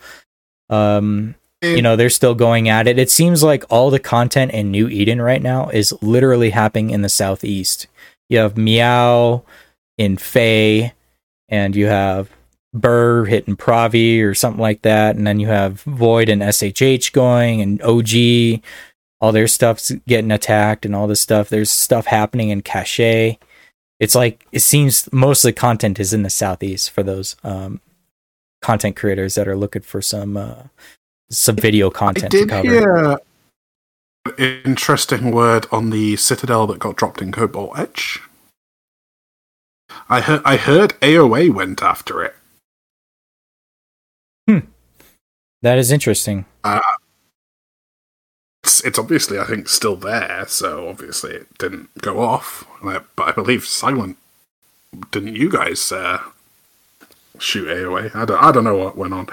Um, you know they're still going at it. It seems like all the content in New Eden right now is literally happening in the southeast. You have Meow in Fade, and you have Burr hitting Pravi or something like that, and then you have Void and SHH going, and OG, all their stuff's getting attacked, and all this stuff. There's stuff happening in Catch. It's like it seems most of the content is in the southeast for those um, content creators that are looking for some uh, some video I content to did cover. hear interesting word on the Citadel that got dropped in Cobalt Edge. I heard I heard AOA went after it. Hmm. That is interesting. It's, it's obviously I think still there, so obviously it didn't go off. Uh, But I believe Silent didn't you guys uh, shoot AOA? I don't I don't know what went on.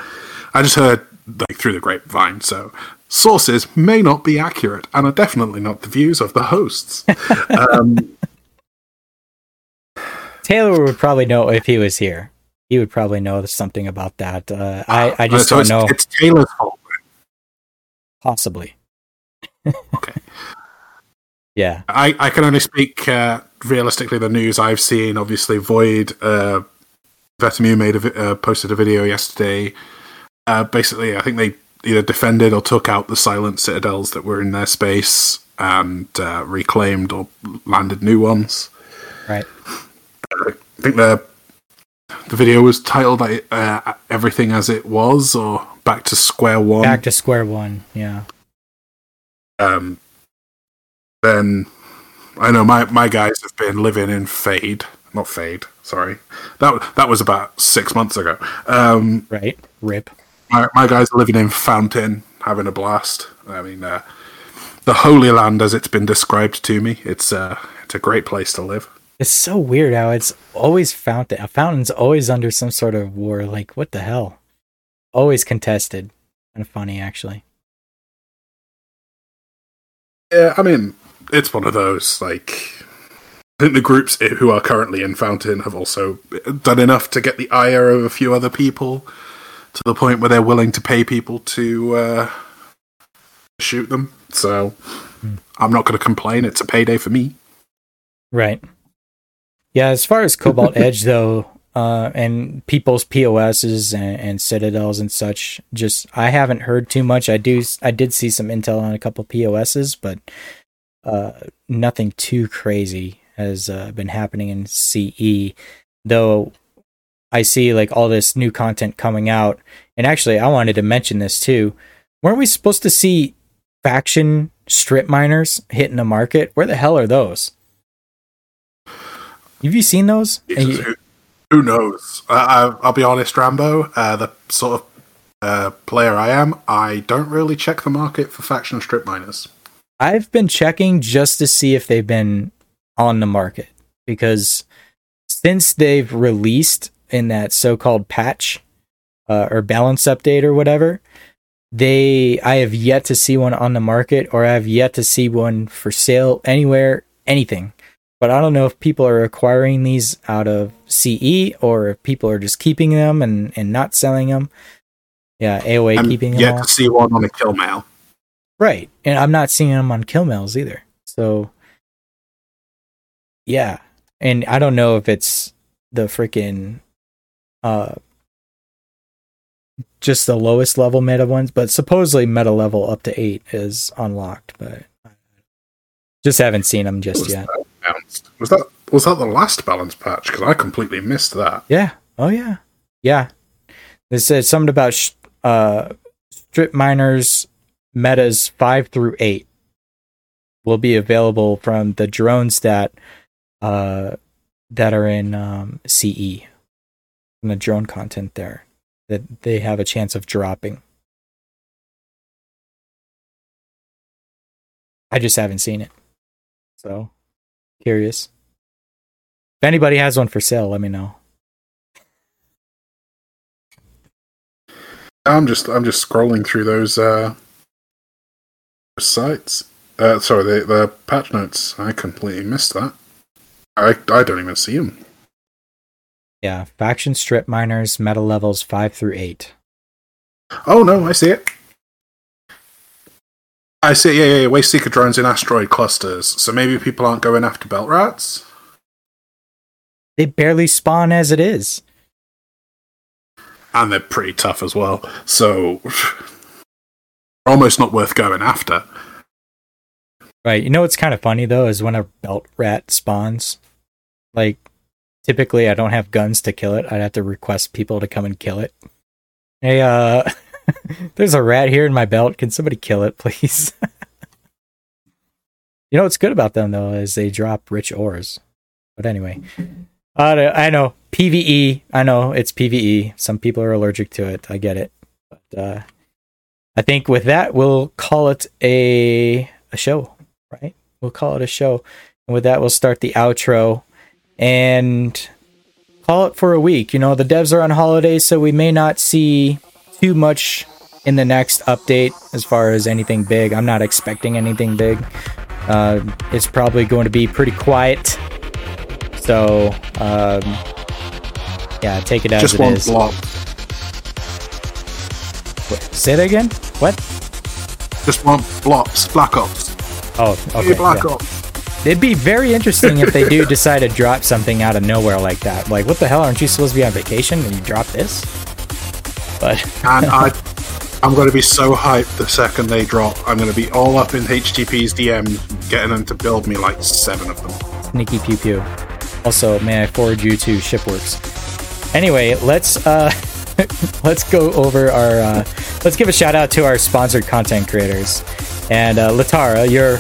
I just heard like through the grapevine, so sources may not be accurate and are definitely not the views of the hosts. [LAUGHS] um, Taylor would probably know if he was here. He would probably know something about that. Uh, I, I just so don't it's, know. It's Taylor's fault. Possibly. Okay. [LAUGHS] Yeah. I, I can only speak uh, realistically the news I've seen. Obviously, Void uh, Vetamu made a uh, posted a video yesterday. Uh, basically, I think they either defended or took out the silent citadels that were in their space and uh, reclaimed or landed new ones. Right. I think the the video was titled uh, "Everything as It Was" or "Back to Square One." Back to square one. Yeah. um, then I know my, my guys have been living in Fade, not Fade. Sorry, that that was about six months ago. Um, Right. Rip. My, my guys are living in Fountain, having a blast. I mean, uh, the Holy Land, as it's been described to me, it's uh, it's a great place to live. It's so weird how it's always fountain. A fountain's always under some sort of war. Like what the hell? Always contested. Kind of funny, actually. Yeah, I mean, it's one of those like. I think the groups who are currently in Fountain have also done enough to get the ire of a few other people to the point where they're willing to pay people to uh, shoot them. So I'm not going to complain. It's a payday for me. Right. Yeah, as far as Cobalt [LAUGHS] Edge though, uh, and people's POSs and, and citadels and such, just I haven't heard too much. I do, I did see some intel on a couple POSs, but uh, nothing too crazy has uh, been happening in CE. Though I see like all this new content coming out. And actually, I wanted to mention this too. Weren't we supposed to see faction strip miners hitting the market? Where the hell are those? Have you seen those? Jesus, you- who, who knows? I, I, I'll be honest, Rambo. Uh, the sort of uh, player I am, I don't really check the market for faction strip miners. I've been checking just to see if they've been on the market because since they've released in that so-called patch uh, or balance update or whatever, they I have yet to see one on the market or I have yet to see one for sale anywhere, anything. But I don't know if people are acquiring these out of CE or if people are just keeping them and, and not selling them. Yeah, AOA I'm keeping them yet to see one on a kill mail. Right. And I'm not seeing them on kill mails either. So yeah. And I don't know if it's the freaking uh just the lowest level meta ones, but supposedly meta level up to 8 is unlocked, but just haven't seen them just Was yet. that? Was that was that the last balance patch? Because I completely missed that. Yeah. Oh yeah. Yeah. They said something about sh- uh strip miners metas 5 through 8 will be available from the drones that uh that are in um CE and the drone content there that they have a chance of dropping. I just haven't seen it. So curious. If anybody has one for sale, let me know. I'm just I'm just scrolling through those uh, sites. Uh, sorry, the the patch notes. I completely missed that. I I don't even see them. Yeah, faction strip miners, meta levels five through eight. Oh no, I see it. I see. Yeah, yeah, yeah. Waste seeker drones in asteroid clusters. So maybe people aren't going after belt rats. They barely spawn as it is. and they're pretty tough as well. So [SIGHS] almost not worth going after. Right. You know what's kind of funny though is when a belt rat spawns, like typically I don't have guns to kill it. I'd have to request people to come and kill it. Hey, uh [LAUGHS] there's a rat here in my belt. Can somebody kill it, please? [LAUGHS] you know what's good about them though is they drop rich ores. But anyway, uh, I know PVE. I know it's PVE. Some people are allergic to it. I get it. But uh, I think with that we'll call it a a show right? We'll call it a show. And with that, we'll start the outro and call it for a week. You know, the devs are on holiday, so we may not see too much in the next update as far as anything big. I'm not expecting anything big. Uh, it's probably going to be pretty quiet. So, um, yeah, take it as Just it one is. blob. Wait, Say that again? What? Just one blops. Black Ops. Oh, okay. Black yeah. Ops. It'd be very interesting if they do [LAUGHS] decide to drop something out of nowhere like that. Like, what the hell? Aren't you supposed to be on vacation and you drop this? But [LAUGHS] And I, [LAUGHS] I'm going to be so hyped the second they drop. I'm going to be all up in HTP's DMs, getting them to build me like seven of them. sneaky pew pew. Also, may I forward you to Shipworks? Anyway, let's uh, let's go over our. Uh, let's give a shout out to our sponsored content creators. And uh, Latorra, you're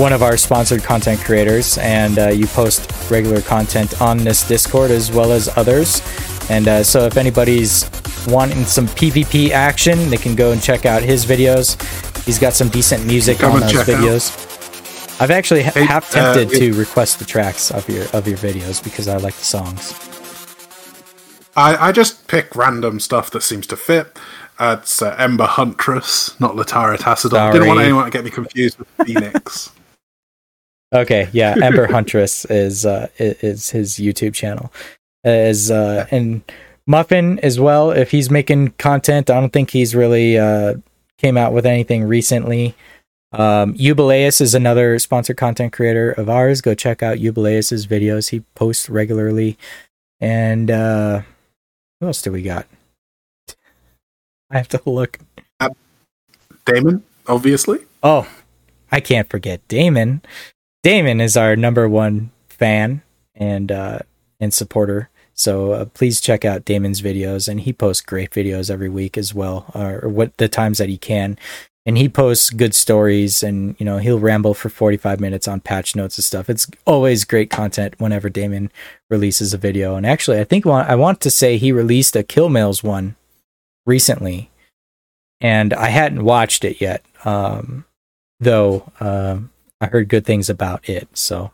one of our sponsored content creators, and uh, you post regular content on this Discord as well as others. And uh, so, if anybody's wanting some PvP action, they can go and check out his videos. He's got some decent music Come on those check out. videos. I've actually ha- Hey, half uh, tempted if- to request the tracks of your of your videos because I like the songs. I, I just pick random stuff that seems to fit. Uh, it's uh, Empress Huntress, not Latorra Tassadar. Didn't want anyone to get me confused with Phoenix. [LAUGHS] Okay, yeah, [LAUGHS] Empress Huntress is uh is his YouTube channel. Is uh and Muffin as well. If he's making content, I don't think he's really uh came out with anything recently. Um Jubileus is another sponsored content creator of ours. Go check out Jubileus's videos. He posts regularly. And uh who else do we got? [LAUGHS] I have to look. Damon, obviously. Oh, I can't forget Damon. Damon is our number one fan and uh and supporter. So uh, please check out Damon's videos, and he posts great videos every week as well, or what the times that he can. And he posts good stories, and you know he'll ramble for forty five minutes on patch notes and stuff. It's always great content whenever Damon releases a video. And actually, I think I want to say he released a Kill Mails one recently, and I hadn't watched it yet. Um, though um, I heard good things about it. So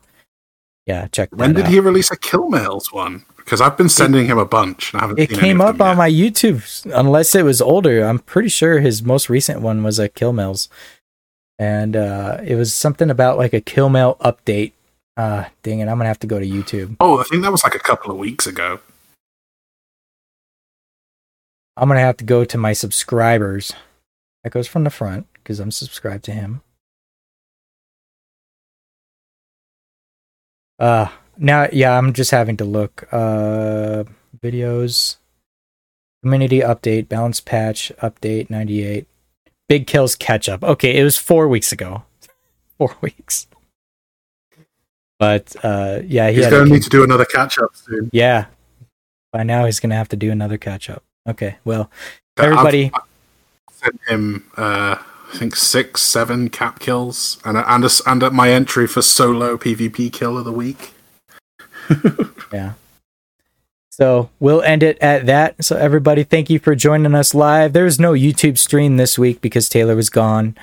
yeah, check. When did out. he release a Kill Mails one? Because I've been sending it, him a bunch. And I haven't it came up on my YouTube, unless it was older. I'm pretty sure his most recent one was a Kill Mails, and uh, it was something about like a Kill Mail update. Uh, dang it, I'm gonna have to go to YouTube. Oh, I think that was like a couple of weeks ago. I'm gonna have to go to my subscribers. Echoes from the Front because I'm subscribed to him. Uh now yeah, I'm just having to look. Uh videos. Community update, balance patch, update 98. Big kills catch up. Okay, it was four weeks ago. [LAUGHS] Four weeks. But uh yeah, he he's gonna need to do another catch up soon. Yeah. By now he's gonna have to do another catch up. Okay, well everybody I've, I've sent him uh I think six, seven cap kills, and and a, and at my entry for solo PvP kill of the week. [LAUGHS] yeah. So we'll end it at that. So everybody, thank you for joining us live. There's no YouTube stream this week because Taylor was gone.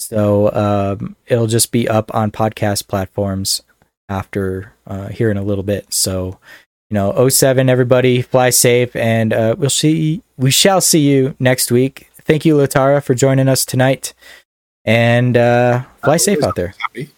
So um, it'll just be up on podcast platforms after uh, here in a little bit. So you know, 07, everybody, fly safe, and uh, we'll see. We shall see you next week thank you, Latorra, for joining us tonight. And uh, fly safe out there. Happy.